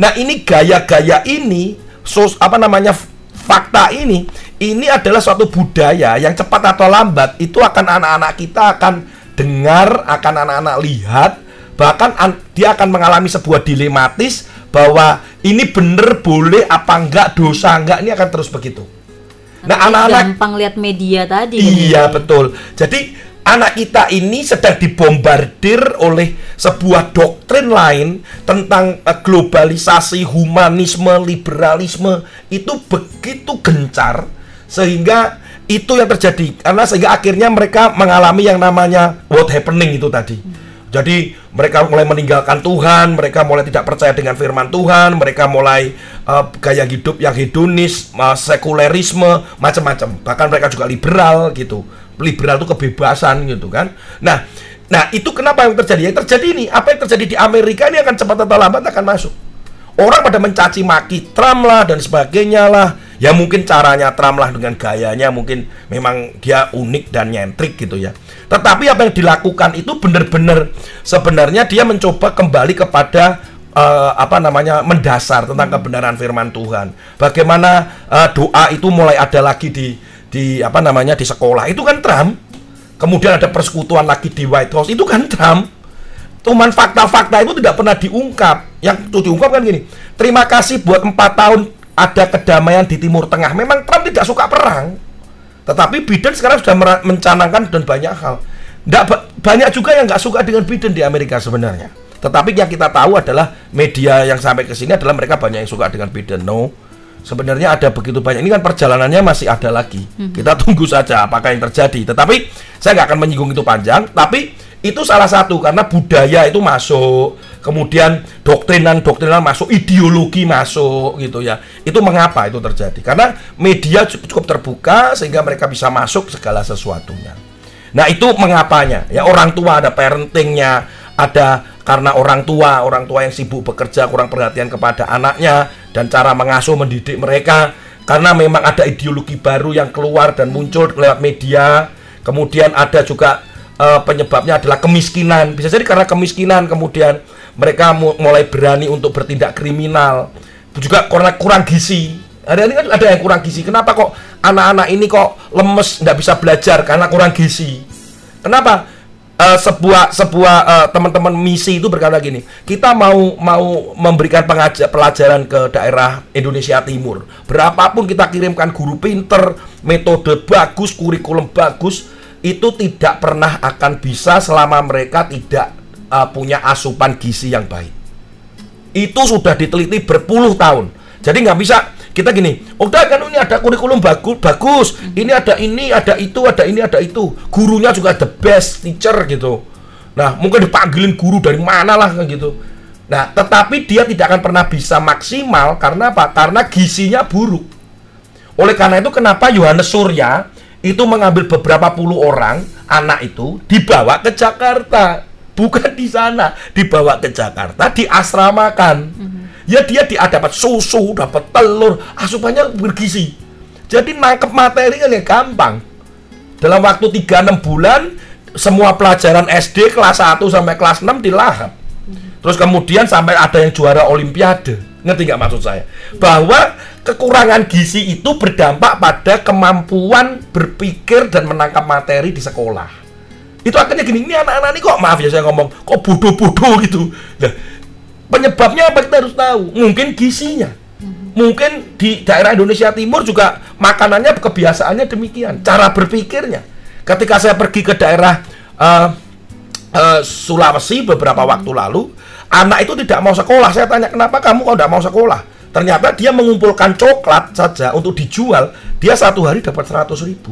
Nah ini gaya-gaya ini sos apa namanya fakta ini ini adalah suatu budaya yang cepat atau lambat itu akan anak-anak kita akan dengar akan anak-anak lihat bahkan an- dia akan mengalami sebuah dilematis bahwa ini bener boleh apa enggak dosa enggak ini akan terus begitu nah anak-anak
gampang lihat media tadi. kan
Iya
ya.
betul. Jadi anak kita ini sedang dibombardir oleh sebuah doktrin lain tentang eh, globalisasi, humanisme, liberalisme itu begitu gencar sehingga itu yang terjadi karena sehingga akhirnya mereka mengalami yang namanya what happening itu tadi. Jadi mereka mulai meninggalkan Tuhan, mereka mulai tidak percaya dengan firman Tuhan, mereka mulai eh, gaya hidup yang hedonis, eh, sekulerisme, macam-macam. Bahkan mereka juga liberal gitu. Liberal itu kebebasan gitu kan. Nah, nah itu kenapa yang terjadi? Yang terjadi ini, apa yang terjadi di Amerika ini akan cepat atau lambat akan masuk. Orang pada mencaci maki Trump lah dan sebagainya lah. Ya mungkin caranya Trump lah dengan gayanya mungkin memang dia unik dan nyentrik gitu ya. Tetapi apa yang dilakukan itu benar-benar sebenarnya dia mencoba kembali kepada eh, apa namanya mendasar tentang kebenaran firman Tuhan. Bagaimana eh, doa itu mulai ada lagi di di apa namanya di sekolah itu kan Trump. Kemudian ada persekutuan lagi di White House itu kan Trump cuman fakta-fakta itu tidak pernah diungkap. Yang tuh diungkap kan gini. Terima kasih buat empat tahun ada kedamaian di Timur Tengah. Memang Trump tidak suka perang, tetapi Biden sekarang sudah mencanangkan dan banyak hal. Nggak ba- banyak juga yang nggak suka dengan Biden di Amerika sebenarnya. Tetapi yang kita tahu adalah media yang sampai ke sini adalah mereka banyak yang suka dengan Biden. No, sebenarnya ada begitu banyak. Ini kan perjalanannya masih ada lagi. Kita tunggu saja apakah yang terjadi. Tetapi saya nggak akan menyinggung itu panjang. Tapi itu salah satu karena budaya itu masuk, kemudian doktrinan doktrinan masuk, ideologi masuk gitu ya. Itu mengapa itu terjadi? Karena media cukup terbuka sehingga mereka bisa masuk segala sesuatunya. Nah itu mengapanya? Ya orang tua ada parentingnya, ada karena orang tua, orang tua yang sibuk bekerja kurang perhatian kepada anaknya dan cara mengasuh mendidik mereka karena memang ada ideologi baru yang keluar dan muncul lewat media. Kemudian ada juga eh, penyebabnya adalah kemiskinan. Bisa jadi karena kemiskinan kemudian mereka mu- mulai berani untuk bertindak kriminal. Juga karena kurang gizi. Ada ini kan ada yang kurang gizi. Kenapa kok anak-anak ini kok lemes, nggak bisa belajar karena kurang gizi? Kenapa? Eh, sebuah sebuah eh, teman-teman misi itu berkata gini, kita mau mau memberikan pengajar pelajaran ke daerah Indonesia Timur. Berapapun kita kirimkan guru pinter, metode bagus, kurikulum bagus, itu tidak pernah akan bisa selama mereka tidak eh, punya asupan gizi yang baik itu sudah diteliti berpuluh tahun. Jadi nggak bisa kita gini, udah kan ini ada kurikulum bagus, bagus, ini ada ini, ada itu, ada ini, ada itu. Gurunya juga the best teacher gitu. Nah, mungkin dipanggilin guru dari mana lah kayak gitu. Nah, tetapi dia tidak akan pernah bisa maksimal karena apa? Karena gizinya buruk. Oleh karena itu kenapa Yohanes Surya itu mengambil beberapa puluh orang anak itu dibawa ke Jakarta, bukan di sana, dibawa ke Jakarta diasramakan. Ya dia dia dapat susu, dapat telur, asupannya bergizi. Jadi nangkep materi kan ya gampang. Dalam waktu 3-6 bulan semua pelajaran SD kelas 1 sampai kelas 6 dilahap. Terus kemudian sampai ada yang juara olimpiade. Ngerti nggak maksud saya? Bahwa kekurangan gizi itu berdampak pada kemampuan berpikir dan menangkap materi di sekolah. Itu akhirnya gini, ini anak-anak ini kok maaf ya saya ngomong, kok bodoh-bodoh gitu. Nah, penyebabnya apa kita harus tahu? Mungkin gizinya. Mungkin di daerah Indonesia Timur juga makanannya kebiasaannya demikian, cara berpikirnya. Ketika saya pergi ke daerah uh, uh, Sulawesi beberapa waktu lalu, anak itu tidak mau sekolah. Saya tanya, kenapa kamu kok tidak mau sekolah? Ternyata dia mengumpulkan coklat saja untuk dijual, dia satu hari dapat 100 ribu.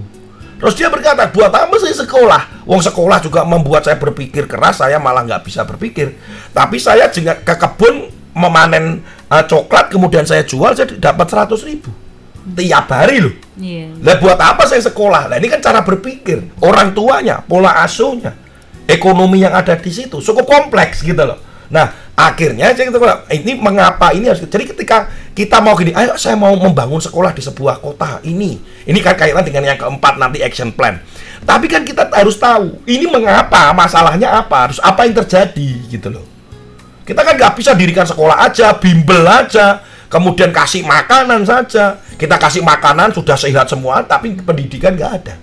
Terus dia berkata, buat apa sih sekolah? Wong sekolah juga membuat saya berpikir keras, saya malah nggak bisa berpikir. Tapi saya juga ke kebun memanen uh, coklat, kemudian saya jual, saya dapat 100 ribu. Tiap hari loh. Yeah. Lah buat apa saya sekolah? Nah ini kan cara berpikir. Orang tuanya, pola asuhnya, ekonomi yang ada di situ cukup kompleks gitu loh. Nah, akhirnya saya kita ini mengapa ini harus jadi ketika kita mau gini, ayo saya mau membangun sekolah di sebuah kota ini. Ini kan kaitan dengan yang keempat nanti action plan. Tapi kan kita harus tahu ini mengapa, masalahnya apa, harus apa yang terjadi gitu loh. Kita kan nggak bisa dirikan sekolah aja, bimbel aja, kemudian kasih makanan saja. Kita kasih makanan sudah sehat semua, tapi pendidikan nggak ada.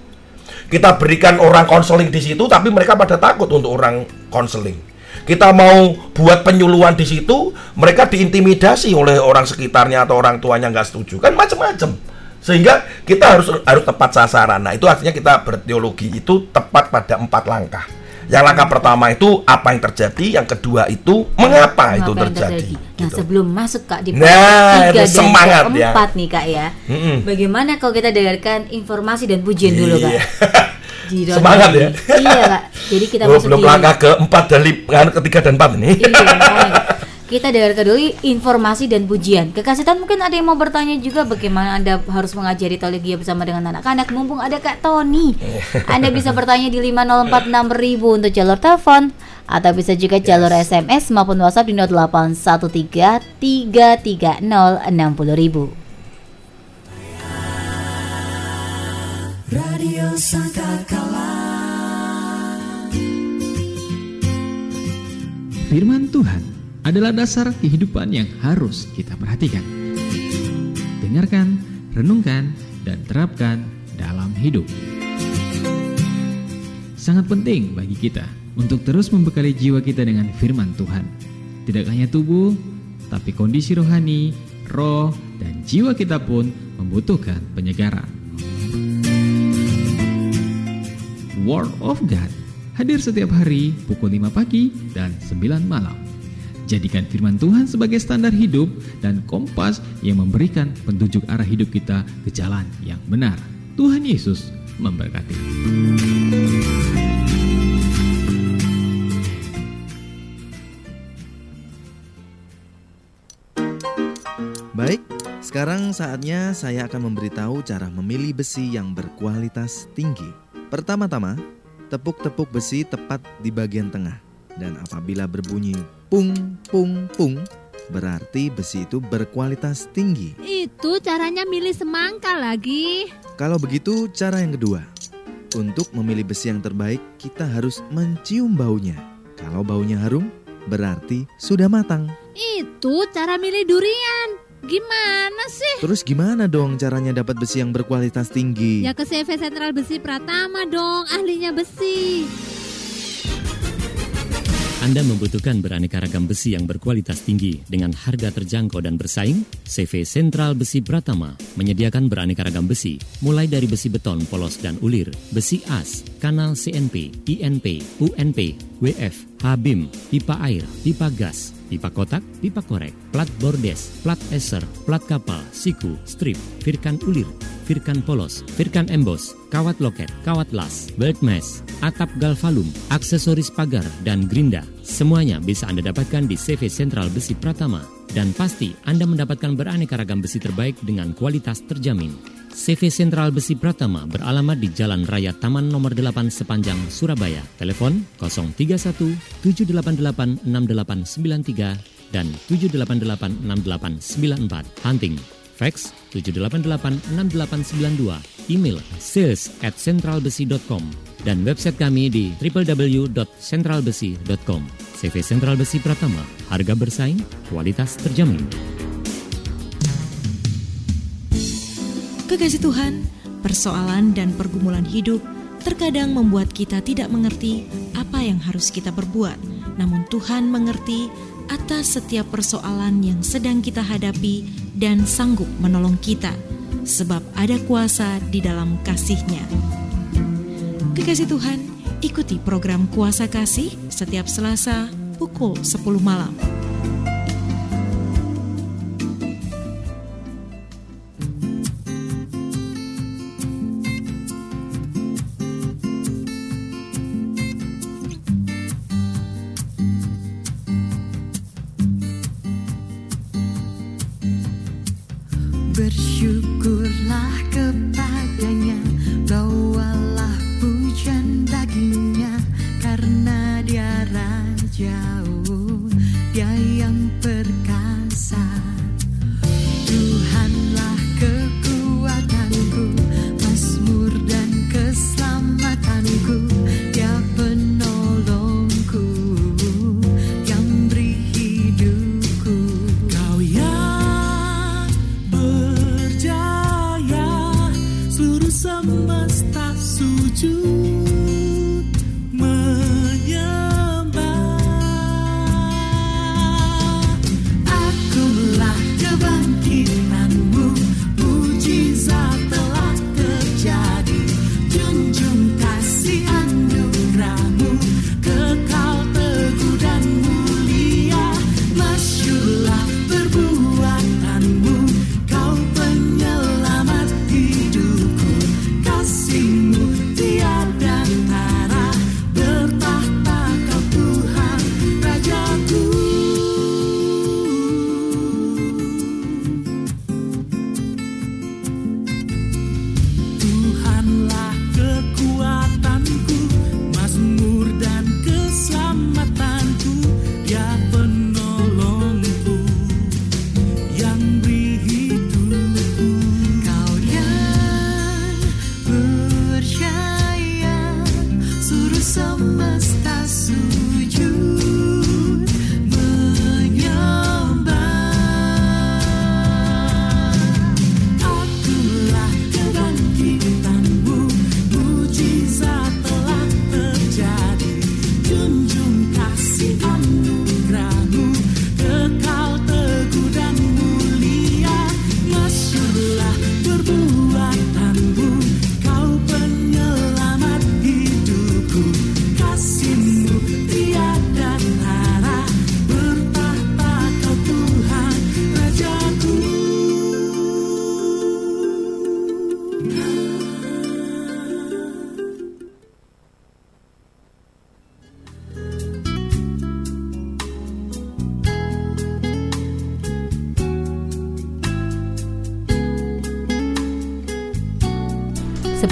Kita berikan orang konseling di situ, tapi mereka pada takut untuk orang konseling kita mau buat penyuluhan di situ, mereka diintimidasi oleh orang sekitarnya atau orang tuanya nggak setuju, kan macam-macam. Sehingga kita harus harus tepat sasaran. Nah itu artinya kita berteologi itu tepat pada empat langkah. Yang langkah pertama itu apa yang terjadi, yang kedua itu mengapa, mengapa itu terjadi. terjadi.
Nah gitu. sebelum masuk kak di
nah, tiga
semangat dan keempat ya. nih kak ya, mm -mm. bagaimana kalau kita dengarkan informasi dan pujian dulu kak?
Jiron Semangat ya.
Iya kak. Jadi kita
oh, masuk belum langkah ke empat dan lima, ketiga dan empat ini.
Iya, kita dengarkan dulu informasi dan pujian. Kekasitan mungkin ada yang mau bertanya juga bagaimana Anda harus mengajari teologi bersama dengan anak-anak. Mumpung ada Kak Tony. Anda bisa bertanya di 5046 untuk jalur telepon atau bisa juga jalur yes. SMS maupun WhatsApp di 0813 Radio Sangkakala
Firman Tuhan adalah dasar kehidupan yang harus kita perhatikan. Dengarkan, renungkan, dan terapkan dalam hidup. Sangat penting bagi kita untuk terus membekali jiwa kita dengan firman Tuhan. Tidak hanya tubuh, tapi kondisi rohani, roh, dan jiwa kita pun membutuhkan penyegaran Word of God hadir setiap hari pukul 5 pagi dan 9 malam. Jadikan firman Tuhan sebagai standar hidup dan kompas yang memberikan petunjuk arah hidup kita ke jalan yang benar. Tuhan Yesus memberkati.
Baik, sekarang saatnya saya akan memberitahu cara memilih besi yang berkualitas tinggi. Pertama-tama, tepuk-tepuk besi tepat di bagian tengah. Dan apabila berbunyi pung pung pung, berarti besi itu berkualitas tinggi.
Itu caranya milih semangka lagi.
Kalau begitu, cara yang kedua. Untuk memilih besi yang terbaik, kita harus mencium baunya. Kalau baunya harum, berarti sudah matang.
Itu cara milih durian. Gimana sih?
Terus gimana dong caranya dapat besi yang berkualitas tinggi?
Ya ke CV Sentral Besi Pratama dong, ahlinya besi.
Anda membutuhkan beraneka ragam besi yang berkualitas tinggi dengan harga terjangkau dan bersaing? CV Sentral Besi Pratama menyediakan beraneka ragam besi, mulai dari besi beton, polos, dan ulir, besi as, kanal CNP, INP, UNP, WF, HBIM, pipa air, pipa gas, pipa kotak, pipa korek, plat bordes, plat eser, plat kapal, siku, strip, firkan ulir, firkan polos, firkan embos, kawat loket, kawat las, belt mesh, atap galvalum, aksesoris pagar, dan gerinda. Semuanya bisa Anda dapatkan di CV Sentral Besi Pratama. Dan pasti Anda mendapatkan beraneka ragam besi terbaik dengan kualitas terjamin. CV Sentral Besi Pratama beralamat di Jalan Raya Taman Nomor 8 sepanjang Surabaya. Telepon 031 788 6893 dan 7886894 Hunting. Fax 7886892, email sales at centralbesi.com, dan website kami di www.centralbesi.com. CV Sentral Besi Pratama, harga bersaing, kualitas terjamin.
Kekasih Tuhan, persoalan dan pergumulan hidup terkadang membuat kita tidak mengerti apa yang harus kita perbuat. Namun Tuhan mengerti atas setiap persoalan yang sedang kita hadapi dan sanggup menolong kita, sebab ada kuasa di dalam kasih-Nya. Kekasih Tuhan, ikuti program Kuasa Kasih setiap Selasa pukul 10 malam.
Bersyukurlah kepadanya Bawalah pujian baginya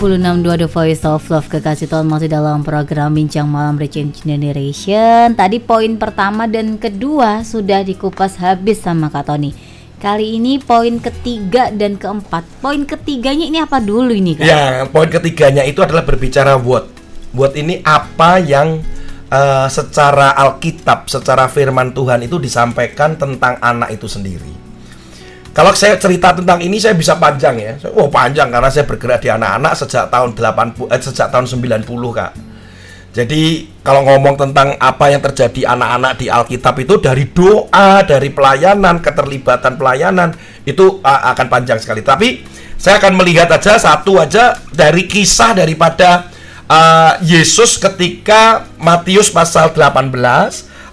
96.2 The Voice of Love. Kekasih Tuhan masih dalam program Bincang Malam Rich Generation. Tadi poin pertama dan kedua sudah dikupas habis sama Kak Tony. Kali ini poin ketiga dan keempat. Poin ketiganya ini apa dulu ini Kak?
Ya, poin ketiganya itu adalah berbicara what. Buat ini apa yang uh, secara Alkitab, secara firman Tuhan itu disampaikan tentang anak itu sendiri. Kalau saya cerita tentang ini saya bisa panjang ya. Oh, panjang karena saya bergerak di anak-anak sejak tahun 80 eh, sejak tahun 90, Kak. Jadi kalau ngomong tentang apa yang terjadi anak-anak di Alkitab itu dari doa, dari pelayanan, keterlibatan pelayanan itu uh, akan panjang sekali. Tapi saya akan melihat aja satu aja dari kisah daripada uh, Yesus ketika Matius pasal 18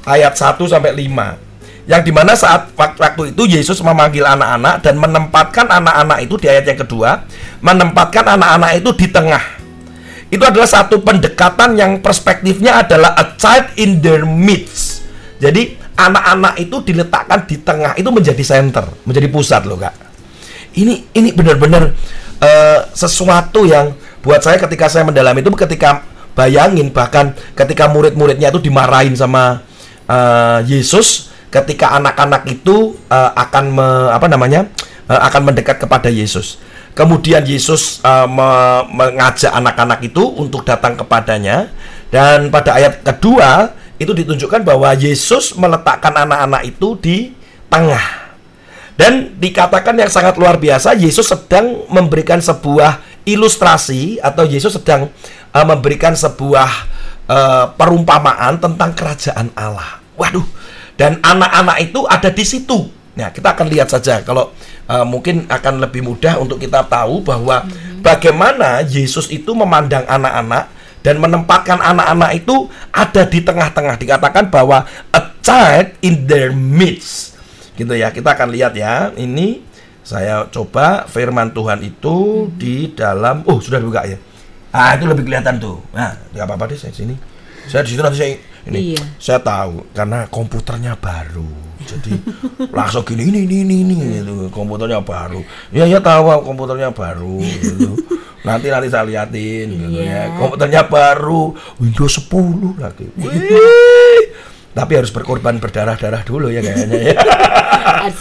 ayat 1 sampai 5. Yang di mana saat wak- waktu itu Yesus memanggil anak-anak dan menempatkan anak-anak itu di ayat yang kedua, menempatkan anak-anak itu di tengah itu adalah satu pendekatan yang perspektifnya adalah a child in their midst. Jadi anak-anak itu diletakkan di tengah itu menjadi center, menjadi pusat loh kak. Ini ini benar-benar eh, sesuatu yang buat saya ketika saya mendalami itu ketika bayangin bahkan ketika murid-muridnya itu dimarahin sama eh, Yesus ketika anak-anak itu eh, akan me- apa namanya eh, akan mendekat kepada Yesus. Kemudian Yesus eh, me- mengajak anak-anak itu untuk datang kepadanya dan pada ayat kedua itu ditunjukkan bahwa Yesus meletakkan anak-anak itu di tengah. Dan dikatakan yang sangat luar biasa, Yesus sedang memberikan sebuah ilustrasi atau Yesus sedang uh, memberikan sebuah uh, perumpamaan tentang kerajaan Allah. Waduh, dan anak-anak itu ada di situ. Nah, kita akan lihat saja kalau uh, mungkin akan lebih mudah untuk kita tahu bahwa bagaimana Yesus itu memandang anak-anak dan menempatkan anak-anak itu ada di tengah-tengah. Dikatakan bahwa a child in their midst. Gitu ya kita akan lihat ya. Ini saya coba firman Tuhan itu di dalam oh sudah dibuka ya? Ah itu lebih kelihatan tuh. Nah nggak apa-apa deh saya sini. Saya di situ nanti saya ini
Iya.
saya tahu karena komputernya baru. Jadi langsung gini ini ini ini, ini gitu. Komputernya baru. Ya ya tahu komputernya baru gitu. Nanti nanti saya liatin gitu ya.
Iya.
komputernya baru Windows 10 lagi. Wih. tapi harus berkorban berdarah-darah dulu ya kayaknya ya.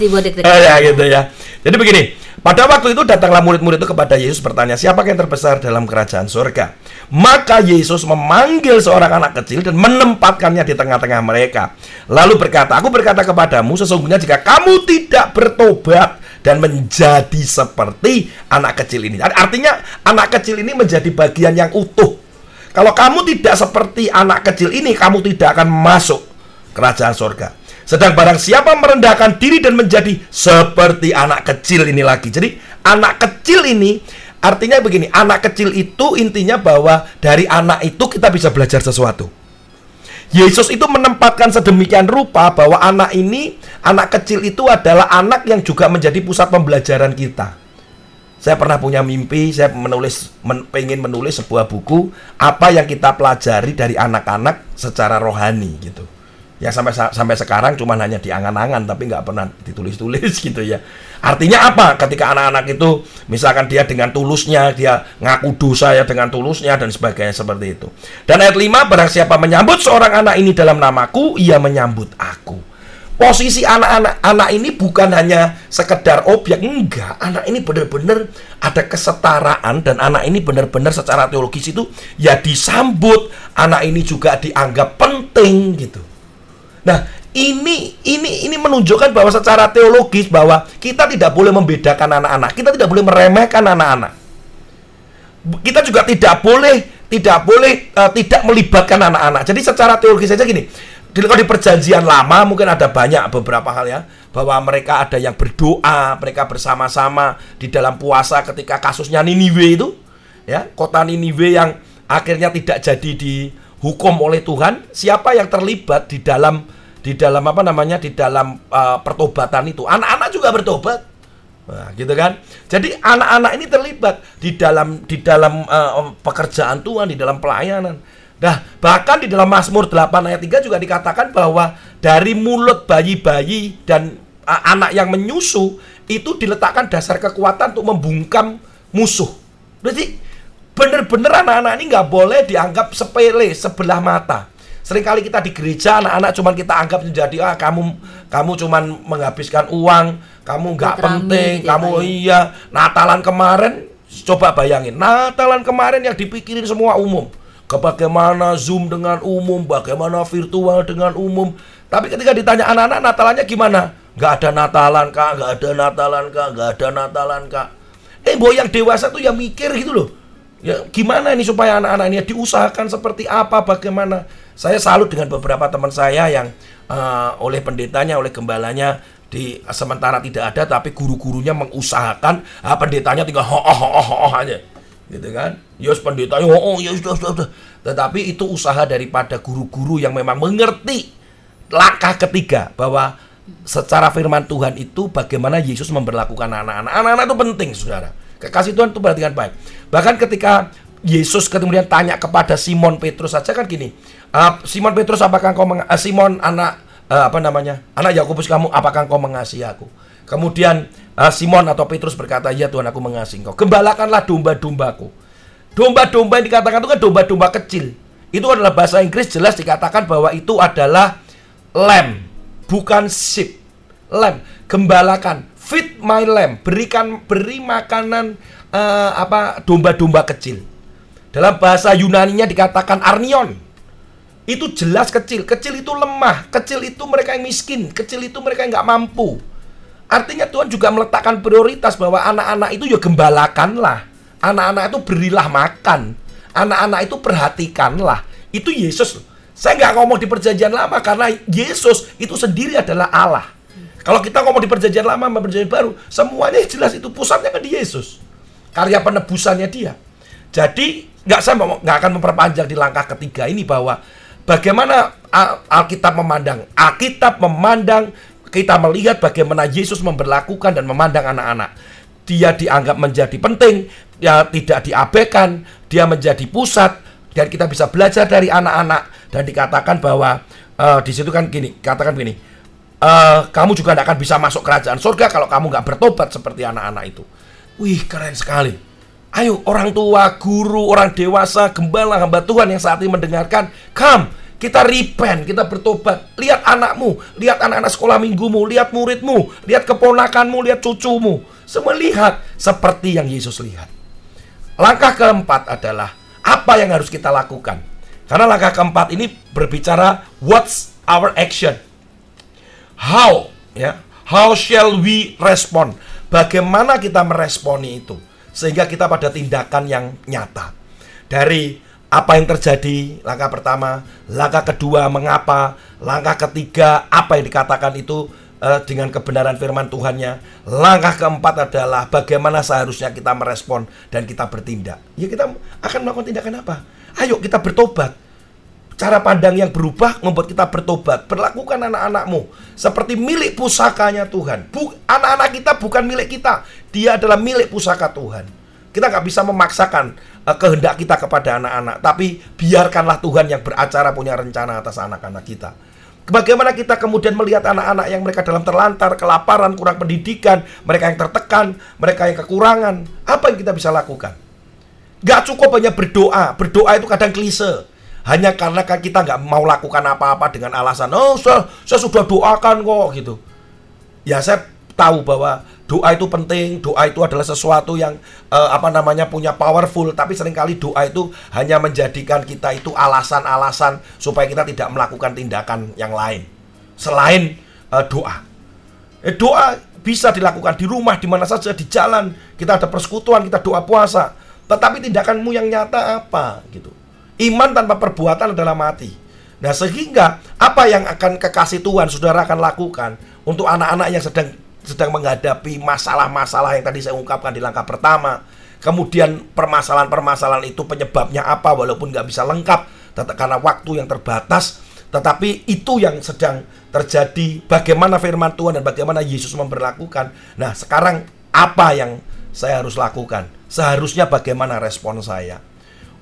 Buat deg
ya gitu ya. Jadi begini, pada waktu itu datanglah murid-murid itu kepada Yesus bertanya, siapa yang terbesar dalam kerajaan surga? Maka Yesus memanggil seorang anak kecil dan menempatkannya di tengah-tengah mereka. Lalu berkata, aku berkata kepadamu, sesungguhnya jika kamu tidak bertobat dan menjadi seperti anak kecil ini. Artinya anak kecil ini menjadi bagian yang utuh. Kalau kamu tidak seperti anak kecil ini, kamu tidak akan masuk kerajaan surga. Sedang barang siapa merendahkan diri dan menjadi seperti anak kecil ini lagi. Jadi anak kecil ini artinya begini, anak kecil itu intinya bahwa dari anak itu kita bisa belajar sesuatu. Yesus itu menempatkan sedemikian rupa bahwa anak ini, anak kecil itu adalah anak yang juga menjadi pusat pembelajaran kita. Saya pernah punya mimpi, saya menulis, men, pengen menulis sebuah buku apa yang kita pelajari dari anak-anak secara rohani gitu. Ya sampai sa- sampai sekarang cuma hanya di angan-angan tapi nggak pernah ditulis-tulis gitu ya. Artinya apa? Ketika anak-anak itu misalkan dia dengan tulusnya dia ngaku dosa ya dengan tulusnya dan sebagainya seperti itu. Dan ayat 5 barang siapa menyambut seorang anak ini dalam namaku, ia menyambut aku. Posisi anak-anak anak ini bukan hanya sekedar objek, enggak. Anak ini benar-benar ada kesetaraan dan anak ini benar-benar secara teologis itu ya disambut. Anak ini juga dianggap penting gitu. Nah, ini ini ini menunjukkan bahwa secara teologis bahwa kita tidak boleh membedakan anak-anak, kita tidak boleh meremehkan anak-anak. Kita juga tidak boleh tidak boleh eh, tidak melibatkan anak-anak. Jadi secara teologis saja gini. Kalau di perjanjian lama mungkin ada banyak beberapa hal ya bahwa mereka ada yang berdoa, mereka bersama-sama di dalam puasa ketika kasusnya Niniwe itu ya, kota Niniwe yang akhirnya tidak jadi dihukum oleh Tuhan, siapa yang terlibat di dalam di dalam apa namanya di dalam uh, pertobatan itu? Anak-anak juga bertobat. Nah, gitu kan. Jadi anak-anak ini terlibat di dalam di dalam uh, pekerjaan Tuhan, di dalam pelayanan. Nah, bahkan di dalam Mazmur 8 ayat 3 juga dikatakan bahwa dari mulut bayi-bayi dan uh, anak yang menyusu itu diletakkan dasar kekuatan untuk membungkam musuh. Berarti benar-benar anak-anak ini nggak boleh dianggap sepele sebelah mata. Seringkali kita di gereja anak-anak cuman kita anggap menjadi ah kamu kamu cuman menghabiskan uang, kamu nggak penting,
gitu ya,
kamu
ya.
iya Natalan kemarin coba bayangin Natalan kemarin yang dipikirin semua umum. Bagaimana Zoom dengan umum, bagaimana virtual dengan umum. Tapi ketika ditanya anak-anak Natalannya gimana? Nggak ada Natalan kak, nggak ada Natalan kak, nggak ada Natalan kak. Eh, boy yang dewasa tuh yang mikir gitu loh. Ya, gimana ini supaya anak-anak ini diusahakan seperti apa, bagaimana? Saya salut dengan beberapa teman saya yang eh, oleh pendetanya, oleh gembalanya di sementara tidak ada, tapi guru-gurunya mengusahakan, ah, pendetanya tinggal ho oh, ho ho ho aja, gitu kan? Yos pendetanya, oh, oh ya sudah, sudah. Tetapi itu usaha daripada guru-guru yang memang mengerti langkah ketiga bahwa secara firman Tuhan itu bagaimana Yesus memperlakukan anak-anak. Anak-anak itu penting, saudara. Kekasih Tuhan itu perhatikan baik. Bahkan ketika Yesus kemudian tanya kepada Simon Petrus saja kan gini, "Ah, Simon Petrus apakah kau meng- ah, Simon anak ah, apa namanya anak Yakobus kamu apakah kau mengasihi aku? Kemudian ah, Simon atau Petrus berkata, ya Tuhan aku mengasihi engkau. Gembalakanlah domba-dombaku. Domba-domba yang dikatakan itu kan domba-domba kecil. Itu adalah bahasa Inggris jelas dikatakan bahwa itu adalah lamb. bukan sheep, lamb, gembalakan, feed my lamb, berikan beri makanan eh, apa domba-domba kecil. Dalam bahasa Yunaninya dikatakan arnion. Itu jelas kecil, kecil itu lemah, kecil itu mereka yang miskin, kecil itu mereka yang nggak mampu. Artinya Tuhan juga meletakkan prioritas bahwa anak-anak itu ya gembalakanlah. Anak-anak itu berilah makan. Anak-anak itu perhatikanlah. Itu Yesus. Saya nggak ngomong di perjanjian lama karena Yesus itu sendiri adalah Allah. Kalau kita ngomong di perjanjian lama sama perjanjian baru, semuanya jelas itu pusatnya ke di Yesus. Karya penebusannya dia. Jadi nggak saya nggak akan memperpanjang di langkah ketiga ini bahwa bagaimana Al- Alkitab memandang. Alkitab memandang kita melihat bagaimana Yesus memperlakukan dan memandang anak-anak. Dia dianggap menjadi penting, dia tidak diabaikan, dia menjadi pusat dan kita bisa belajar dari anak-anak dan dikatakan bahwa eh, di situ kan gini, katakan gini, eh, kamu juga tidak akan bisa masuk kerajaan surga kalau kamu nggak bertobat seperti anak-anak itu. Wih keren sekali. Ayo orang tua, guru, orang dewasa, gembala, hamba Tuhan yang saat ini mendengarkan, come, kita repent, kita bertobat. Lihat anakmu, lihat anak-anak sekolah minggumu, lihat muridmu, lihat keponakanmu, lihat cucumu. Semua lihat seperti yang Yesus lihat. Langkah keempat adalah apa yang harus kita lakukan. Karena langkah keempat ini berbicara what's our action. How ya? How shall we respond? Bagaimana kita meresponi itu sehingga kita pada tindakan yang nyata. Dari apa yang terjadi, langkah pertama, langkah kedua mengapa, langkah ketiga apa yang dikatakan itu eh, dengan kebenaran firman Tuhannya. Langkah keempat adalah bagaimana seharusnya kita merespon dan kita bertindak. Ya kita akan melakukan tindakan apa? Ayo kita bertobat. Cara pandang yang berubah membuat kita bertobat. Perlakukan anak-anakmu seperti milik pusakanya Tuhan. Anak-anak kita bukan milik kita. Dia adalah milik pusaka Tuhan. Kita nggak bisa memaksakan eh, kehendak kita kepada anak-anak. Tapi biarkanlah Tuhan yang beracara punya rencana atas anak-anak kita. Bagaimana kita kemudian melihat anak-anak yang mereka dalam terlantar, kelaparan, kurang pendidikan, mereka yang tertekan, mereka yang kekurangan. Apa yang kita bisa lakukan? Gak cukup hanya berdoa. Berdoa itu kadang klise. Hanya karena kan kita nggak mau lakukan apa-apa dengan alasan, oh saya, saya sudah doakan kok gitu. Ya saya tahu bahwa doa itu penting, doa itu adalah sesuatu yang eh, apa namanya punya powerful, tapi sering kali doa itu hanya menjadikan kita itu alasan-alasan supaya kita tidak melakukan tindakan yang lain selain eh, doa. Eh, doa bisa dilakukan di rumah, di mana saja, di jalan. Kita ada persekutuan, kita doa puasa. Tetapi tindakanmu yang nyata apa gitu. Iman tanpa perbuatan adalah mati. Nah, sehingga apa yang akan kekasih Tuhan saudara akan lakukan untuk anak-anak yang sedang sedang menghadapi masalah-masalah yang tadi saya ungkapkan di langkah pertama. Kemudian permasalahan-permasalahan itu penyebabnya apa walaupun nggak bisa lengkap karena waktu yang terbatas. Tetapi itu yang sedang terjadi bagaimana firman Tuhan dan bagaimana Yesus memperlakukan. Nah sekarang apa yang saya harus lakukan? Seharusnya bagaimana respon saya?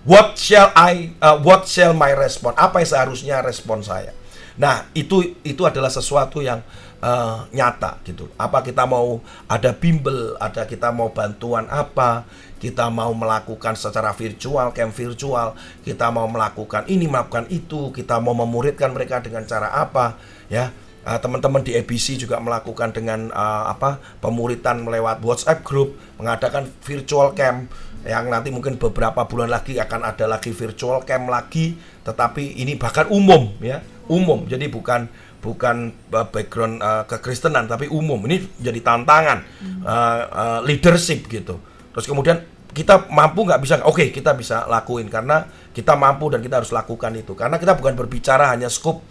What shall I uh, what shall my respond? Apa yang seharusnya respon saya? Nah, itu itu adalah sesuatu yang uh, nyata gitu. Apa kita mau ada bimbel, ada kita mau bantuan apa, kita mau melakukan secara virtual, camp virtual, kita mau melakukan ini, melakukan itu, kita mau memuridkan mereka dengan cara apa, ya. Uh, teman-teman di ABC juga melakukan dengan uh, apa pemuritan lewat WhatsApp group mengadakan virtual camp yang nanti mungkin beberapa bulan lagi akan ada lagi virtual camp lagi tetapi ini bahkan umum ya. Umum. Jadi bukan bukan uh, background uh, kekristenan tapi umum. Ini jadi tantangan uh, uh, leadership gitu. Terus kemudian kita mampu nggak bisa? Oke kita bisa lakuin karena kita mampu dan kita harus lakukan itu. Karena kita bukan berbicara hanya skup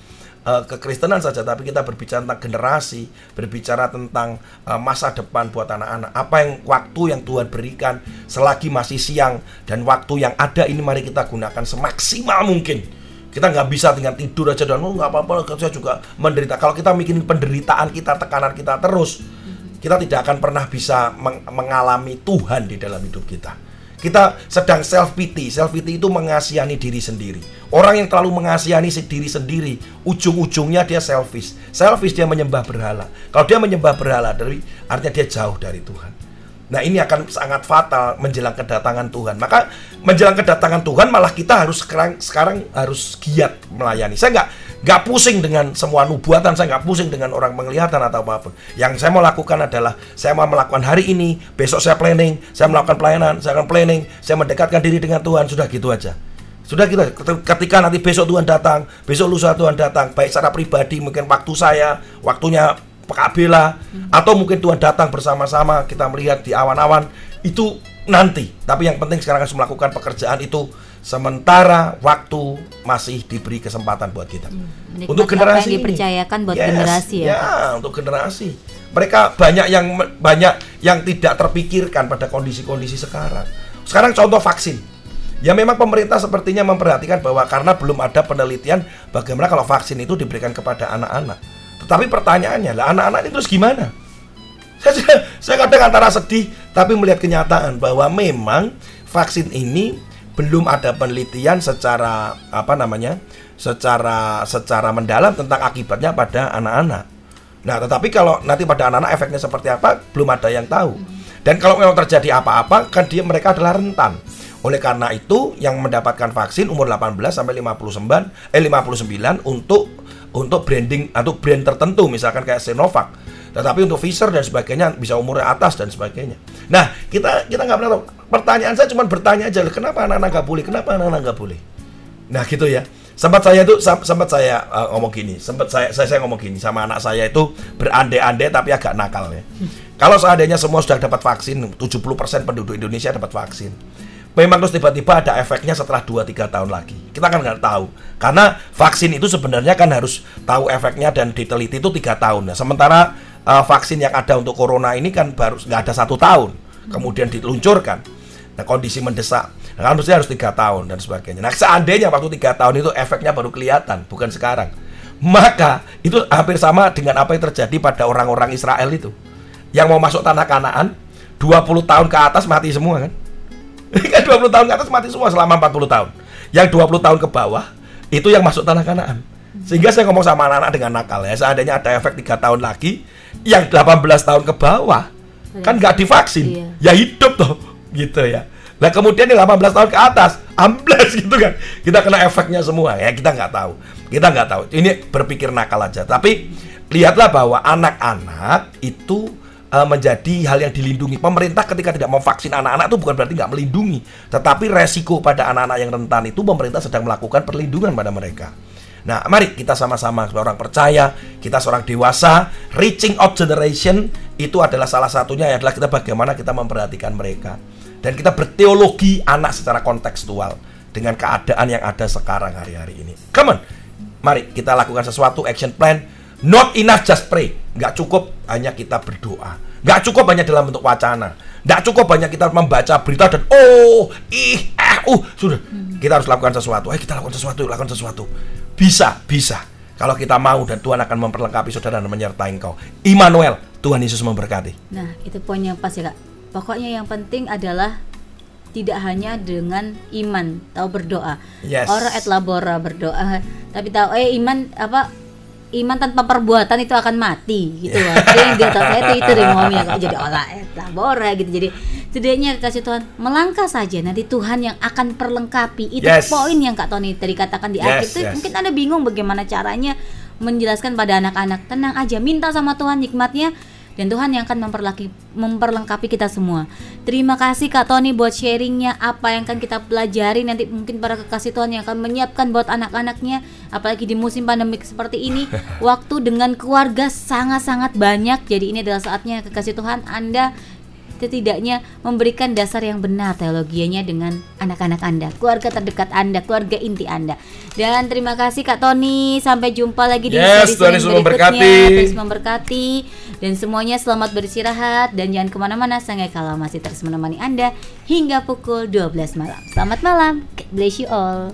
uh, kekristenan saja tapi kita berbicara tentang generasi berbicara tentang uh, masa depan buat anak-anak. Apa yang waktu yang Tuhan berikan selagi masih siang dan waktu yang ada ini mari kita gunakan semaksimal mungkin. Kita nggak bisa dengan tidur aja dan oh apa-apa saya juga menderita. Kalau kita mikirin penderitaan kita tekanan kita terus kita tidak akan pernah bisa meng- mengalami Tuhan di dalam hidup kita kita sedang self pity self pity itu mengasihani diri sendiri. Orang yang terlalu mengasihani si diri sendiri ujung-ujungnya dia selfish. Selfish dia menyembah berhala. Kalau dia menyembah berhala dari artinya dia jauh dari Tuhan. Nah ini akan sangat fatal menjelang kedatangan Tuhan. Maka menjelang kedatangan Tuhan malah kita harus sekarang sekarang harus giat melayani. Saya nggak nggak pusing dengan semua nubuatan saya nggak pusing dengan orang penglihatan atau apa pun yang saya mau lakukan adalah saya mau melakukan hari ini besok saya planning saya melakukan pelayanan saya akan planning saya mendekatkan diri dengan Tuhan sudah gitu aja. Sudah gitu ketika nanti besok Tuhan datang besok lusa Tuhan datang baik secara pribadi mungkin waktu saya waktunya Pak Bela atau mungkin Tuhan datang bersama-sama kita melihat di awan-awan itu nanti. Tapi yang penting sekarang harus melakukan pekerjaan itu sementara waktu masih diberi kesempatan buat kita.
Menikmati
untuk generasi
yang
ini.
dipercayakan buat
Yes,
generasi ya,
ya untuk generasi. Mereka banyak yang banyak yang tidak terpikirkan pada kondisi-kondisi sekarang. Sekarang contoh vaksin. Ya memang pemerintah sepertinya memperhatikan bahwa karena belum ada penelitian bagaimana kalau vaksin itu diberikan kepada anak-anak. Tetapi pertanyaannya lah anak-anak ini terus gimana? Saya, saya kadang antara sedih tapi melihat kenyataan bahwa memang vaksin ini belum ada penelitian secara apa namanya secara secara mendalam tentang akibatnya pada anak-anak. Nah, tetapi kalau nanti pada anak-anak efeknya seperti apa belum ada yang tahu. Dan kalau memang terjadi apa-apa kan dia mereka adalah rentan. Oleh karena itu yang mendapatkan vaksin umur 18 sampai 59 eh 59 untuk untuk branding atau brand tertentu misalkan kayak Sinovac. Tetapi untuk Pfizer dan sebagainya bisa umurnya atas dan sebagainya. Nah, kita kita nggak pernah tahu. Pertanyaan saya cuma bertanya aja, kenapa anak-anak nggak boleh? Kenapa anak-anak nggak boleh? Nah, gitu ya. Sempat saya itu sempat saya uh, ngomong gini, sempat saya, saya saya ngomong gini sama anak saya itu berandai-andai tapi agak nakal ya. Kalau seandainya semua sudah dapat vaksin, 70% penduduk Indonesia dapat vaksin. Memang terus tiba-tiba ada efeknya setelah 2-3 tahun lagi. Kita kan nggak tahu. Karena vaksin itu sebenarnya kan harus tahu efeknya dan diteliti itu tiga tahun. Nah, sementara uh, vaksin yang ada untuk corona ini kan baru nggak ada satu tahun. Kemudian diluncurkan. Nah, kondisi mendesak. Nah, kan harus tiga tahun dan sebagainya. Nah, seandainya waktu tiga tahun itu efeknya baru kelihatan, bukan sekarang. Maka itu hampir sama dengan apa yang terjadi pada orang-orang Israel itu. Yang mau masuk tanah kanaan, 20 tahun ke atas mati semua kan. kan 20 tahun ke atas mati semua selama 40 tahun. Yang 20 tahun ke bawah itu yang masuk tanah kanaan. Sehingga saya ngomong sama anak-anak dengan nakal ya, seandainya ada efek tiga tahun lagi, yang 18 tahun ke bawah kan nggak divaksin, ya hidup tuh, gitu ya. Nah kemudian yang 18 tahun ke atas, ambles gitu kan, kita kena efeknya semua ya kita nggak tahu, kita nggak tahu. Ini berpikir nakal aja. Tapi lihatlah bahwa anak-anak itu uh, menjadi hal yang dilindungi pemerintah ketika tidak memvaksin anak-anak itu bukan berarti nggak melindungi, tetapi resiko pada anak-anak yang rentan itu pemerintah sedang melakukan perlindungan pada mereka. Nah, mari kita sama-sama sebagai orang percaya, kita seorang dewasa, reaching out generation itu adalah salah satunya adalah kita bagaimana kita memperhatikan mereka dan kita berteologi anak secara kontekstual dengan keadaan yang ada sekarang hari-hari ini. Come on, mari kita lakukan sesuatu action plan. Not enough just pray. Nggak cukup hanya kita berdoa. Nggak cukup hanya dalam bentuk wacana. Nggak cukup hanya kita membaca berita dan oh, ih, eh, uh, sudah. Kita harus lakukan sesuatu. Eh, kita lakukan sesuatu, lakukan sesuatu. Bisa, bisa. Kalau kita mau dan Tuhan akan memperlengkapi saudara dan menyertai engkau. Immanuel, Tuhan Yesus memberkati.
Nah, itu poin yang pas ya, Kak. Pokoknya yang penting adalah tidak hanya dengan iman, tahu berdoa.
Yes.
Orang et labora berdoa, tapi tahu eh iman apa iman tanpa perbuatan itu akan mati gitu loh. Jadi yang di otak saya itu itu deh ngomongnya kok jadi olah et labora gitu. Jadi setidaknya kasih Tuhan. Melangkah saja. Nanti Tuhan yang akan perlengkapi. Itu
Yes.
poin yang Kak Tony tadi katakan di
Yes,
akhir tuh
yes.
mungkin Anda bingung bagaimana caranya menjelaskan pada anak-anak. Tenang aja. Minta sama Tuhan nikmatnya. Dan Tuhan yang akan memperlaki, memperlengkapi kita semua. Terima kasih Kak Tony buat sharingnya. Apa yang akan kita pelajari. Nanti mungkin para kekasih Tuhan yang akan menyiapkan buat anak-anaknya. Apalagi di musim pandemik seperti ini. Waktu dengan keluarga sangat-sangat banyak. Jadi ini adalah saatnya kekasih Tuhan Anda setidaknya memberikan dasar yang benar teologianya dengan anak-anak Anda, keluarga terdekat Anda, keluarga inti Anda. Dan terima kasih Kak Tony, sampai jumpa lagi di
Yes,
seri
Yesus
berikutnya. Terus memberkati dan semuanya selamat beristirahat dan jangan ke mana-mana Sangai Kala masih terus menemani Anda hingga pukul 12 malam. Selamat malam, God bless you all.